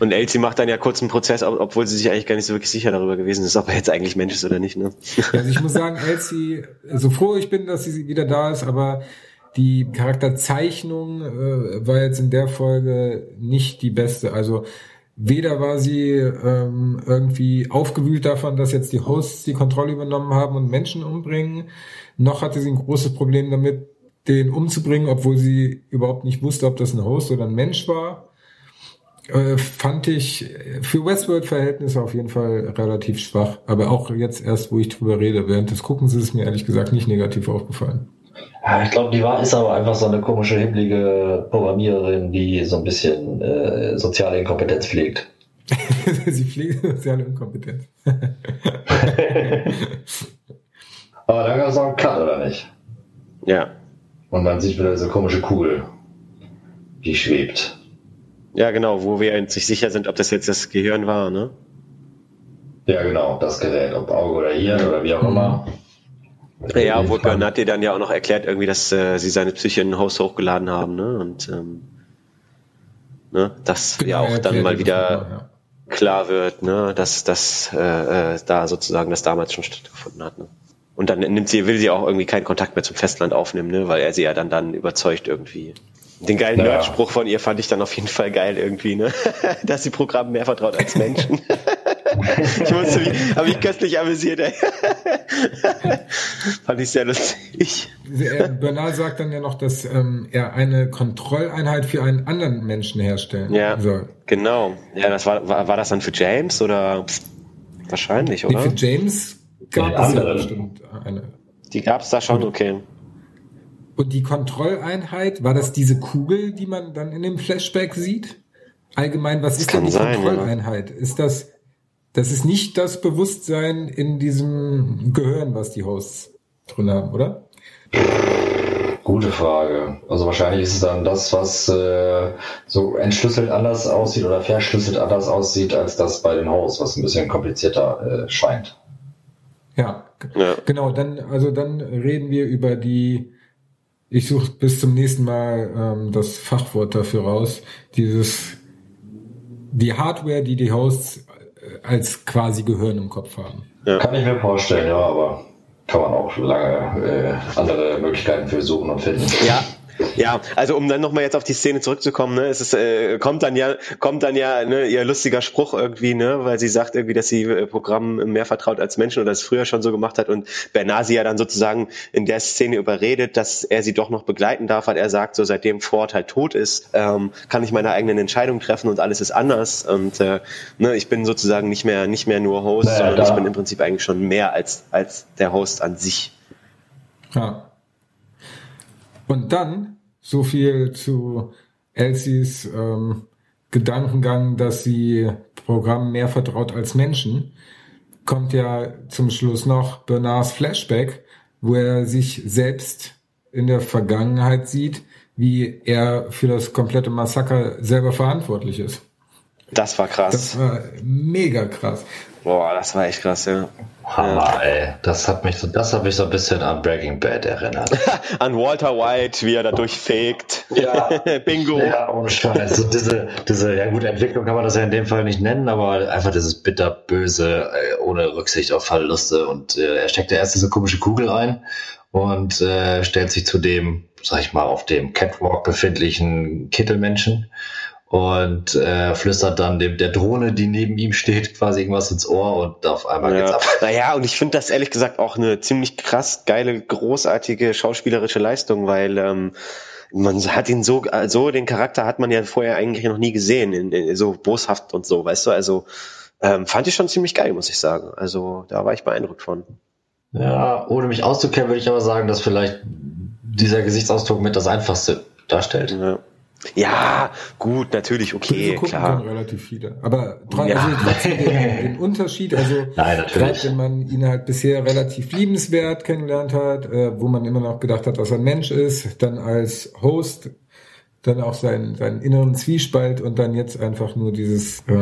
Und Elsie macht dann ja kurz einen Prozess, obwohl sie sich eigentlich gar nicht so wirklich sicher darüber gewesen ist, ob er jetzt eigentlich Mensch ist oder nicht. Ne? Also ich muss sagen, Elsie, so froh ich bin, dass sie wieder da ist, aber die Charakterzeichnung äh, war jetzt in der Folge nicht die beste. Also Weder war sie ähm, irgendwie aufgewühlt davon, dass jetzt die Hosts die Kontrolle übernommen haben und Menschen umbringen, noch hatte sie ein großes Problem damit, den umzubringen, obwohl sie überhaupt nicht wusste, ob das ein Host oder ein Mensch war. Äh, fand ich für Westworld-Verhältnisse auf jeden Fall relativ schwach. Aber auch jetzt erst, wo ich drüber rede, während des Guckens ist mir ehrlich gesagt nicht negativ aufgefallen. Ja, ich glaube, die war ist aber einfach so eine komische, hibbelige Programmiererin, die so ein bisschen äh, soziale Inkompetenz pflegt. Sie pflegt soziale Inkompetenz. aber dann gab es auch einen Cut, oder nicht? Ja. Und man sieht wieder diese komische Kugel, die schwebt. Ja, genau, wo wir uns nicht sicher sind, ob das jetzt das Gehirn war, ne? Ja, genau, das Gerät, ob Auge oder Hirn oder wie auch immer. Ja, obwohl Bernard dir dann ja auch noch erklärt, irgendwie, dass äh, sie seine Psyche in ein Haus hochgeladen haben, ne? Und ähm, ne, dass Genau, ja auch dann mal das wieder ja. klar wird, ne, dass das äh, äh, da sozusagen das damals schon stattgefunden hat. Ne? Und dann nimmt sie, will sie auch irgendwie keinen Kontakt mehr zum Festland aufnehmen, ne, weil er sie ja dann dann überzeugt irgendwie. Den geilen Ja. Nerdspruch von ihr fand ich dann auf jeden Fall geil irgendwie, ne? Dass sie Programmen mehr vertraut als Menschen. ich musste mich, habe mich köstlich amüsiert, ey. fand ich sehr lustig. Er- Bernal sagt dann ja noch, dass ähm, er eine Kontrolleinheit für einen anderen Menschen herstellen Ja. soll. Genau. Ja, das war, war, war das dann für James oder wahrscheinlich, Nee, oder? für James gab es ja bestimmt eine. Die gab's da schon, okay. Und die Kontrolleinheit, war das diese Kugel, die man dann in dem Flashback sieht? Allgemein, was ist kann denn die sein, ja. Kontrolleinheit? Ist das, das ist nicht das Bewusstsein in diesem Gehirn, was die Hosts drin haben, oder? Gute Frage. Also wahrscheinlich ist es dann das, was äh, so entschlüsselt anders aussieht oder verschlüsselt anders aussieht, als das bei den Hosts, was ein bisschen komplizierter äh, scheint. Ja, Ja. genau. Dann, also dann reden wir über die. Ich suche bis zum nächsten Mal ähm, das Fachwort dafür raus. Dieses die Hardware, die die Hosts äh, als quasi Gehirn im Kopf haben. Kann ich mir vorstellen, ja, aber kann man auch lange äh, andere Möglichkeiten für suchen und finden. Ja, ja, also um dann nochmal jetzt auf die Szene zurückzukommen, ne, es ist, äh, kommt dann ja, kommt dann ja, ne, ihr lustiger Spruch irgendwie, ne, weil sie sagt irgendwie, dass sie äh, Programmen mehr vertraut als Menschen oder es früher schon so gemacht hat und Bernasi ja dann sozusagen in der Szene überredet, dass er sie doch noch begleiten darf, weil er sagt, so seitdem Ford halt tot ist, ähm, kann ich meine eigenen Entscheidungen treffen und alles ist anders und äh, ne, ich bin sozusagen nicht mehr, nicht mehr nur Host, Naja, sondern da- ich bin im Prinzip eigentlich schon mehr als, als der Host an sich. Ja. Und dann so viel zu Elsies ähm, Gedankengang, dass sie Programmen mehr vertraut als Menschen, kommt ja zum Schluss noch Bernards Flashback, wo er sich selbst in der Vergangenheit sieht, wie er für das komplette Massaker selber verantwortlich ist. Das war krass. Das war mega krass. Boah, das war echt krass, ja. Hammer, ey. Das hat mich so, das hat mich so ein bisschen an Breaking Bad erinnert. An Walter White, wie er da durchfegt. Ja. Bingo. Ja, ohne Scheiß. So diese, diese, ja gut, Entwicklung kann man das ja in dem Fall nicht nennen, aber einfach dieses bitterböse, äh, ohne Rücksicht auf Verluste. Und äh, er steckt ja erst diese komische Kugel ein und äh, stellt sich zu dem, sag ich mal, auf dem Catwalk befindlichen Kittelmenschen und äh, flüstert dann dem der Drohne, die neben ihm steht, quasi irgendwas ins Ohr und auf einmal geht's Ja. ab. Naja, und ich finde das ehrlich gesagt auch eine ziemlich krass geile, großartige schauspielerische Leistung, weil ähm, man hat ihn so, so den Charakter hat man ja vorher eigentlich noch nie gesehen, in, in, so boshaft und so, weißt du, also ähm, fand ich schon ziemlich geil, muss ich sagen. Also da war ich beeindruckt von. Ja, ohne mich auszukennen, würde ich aber sagen, dass vielleicht dieser Gesichtsausdruck mit das Einfachste darstellt. Ja, ja gut, natürlich, okay, gucken klar. können relativ viele. Aber tro- Ja. also trotzdem den, den Unterschied, also Nein, gerade wenn man ihn halt bisher relativ liebenswert kennengelernt hat, äh, wo man immer noch gedacht hat, dass er ein Mensch ist, dann als Host dann auch seinen, seinen inneren Zwiespalt und dann jetzt einfach nur dieses äh,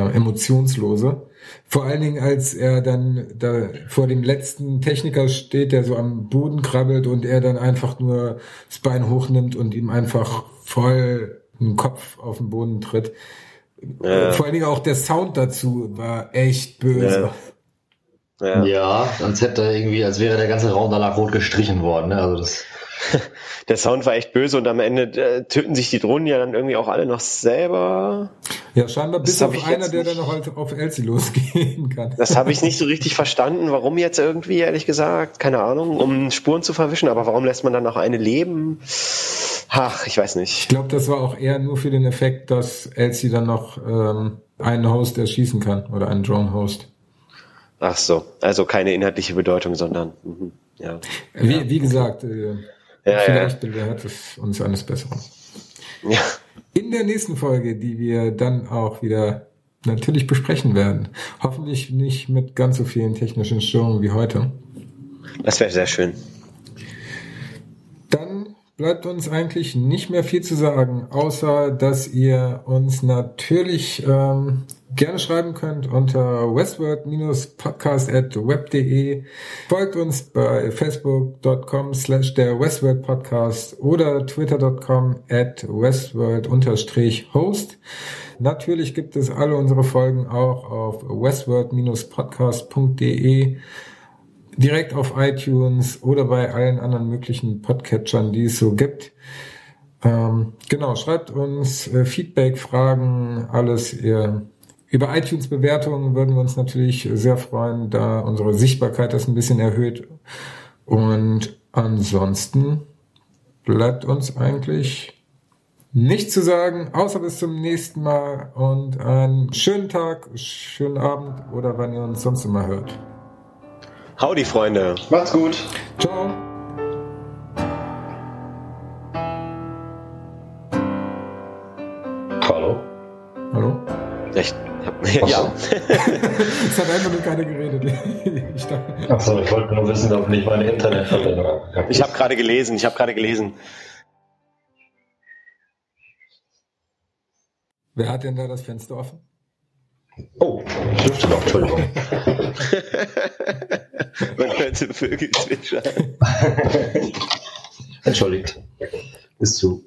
Emotionslose. Vor allen Dingen, als er dann da vor dem letzten Techniker steht, der so am Boden krabbelt und er dann einfach nur das Bein hochnimmt und ihm einfach voll den Kopf auf den Boden tritt. Ja. Vor allen Dingen auch der Sound dazu war echt böse. Ja. Ja, als hätte er irgendwie, als wäre der ganze Raum danach rot gestrichen worden. Ne? Also das, Der Sound war echt böse und am Ende äh, töten sich die Drohnen ja dann irgendwie auch alle noch selber. Ja, scheinbar bis auf ich einer, der dann noch halt auf Elsie losgehen kann. Das habe ich nicht so richtig verstanden, warum jetzt irgendwie, ehrlich gesagt. Keine Ahnung, um Spuren zu verwischen, aber warum lässt man dann noch eine leben? Ach, ich weiß Ich nicht. glaube, das war auch eher nur für den Effekt, dass Elsie dann noch ähm, einen Host erschießen kann oder einen Drone-Host. Ach so, also keine inhaltliche Bedeutung, sondern mhm, ja. Wie, wie gesagt, äh, Ja, Vielleicht ja. bewährt es uns eines Besseren. Ja. In der nächsten Folge, die wir dann auch wieder natürlich besprechen werden. Hoffentlich nicht mit ganz so vielen technischen Störungen wie heute. Das wäre sehr schön. Bleibt uns eigentlich nicht mehr viel zu sagen, außer dass ihr uns natürlich ähm, gerne schreiben könnt unter westworld podcastwebde Folgt uns bei facebook.com slash der Westworld Podcast oder twitter.com at westworld-host. Natürlich gibt es alle unsere Folgen auch auf westworld-podcast.de direkt auf iTunes oder bei allen anderen möglichen Podcatchern, die es so gibt. Ähm, genau, schreibt uns äh, Feedback, Fragen, alles. Ihr, über iTunes-Bewertungen würden wir uns natürlich sehr freuen, da unsere Sichtbarkeit das ein bisschen erhöht. Und ansonsten bleibt uns eigentlich nichts zu sagen, außer bis zum nächsten Mal und einen schönen Tag, schönen Abend oder wann ihr uns sonst immer hört. Howdy, Freunde. Macht's gut. Ciao. Hallo? Hallo? Echt? Ja. ja. es hat einfach nur keiner geredet. ich Achso, ich wollte nur wissen, ob nicht meine Internetverbindung. Ich habe gerade gelesen, ich habe gerade gelesen. Wer hat denn da das Fenster offen? Oh, ich lüfte noch, Entschuldigung. Man könnte Vögel zwitschern. Entschuldigt. Ist zu.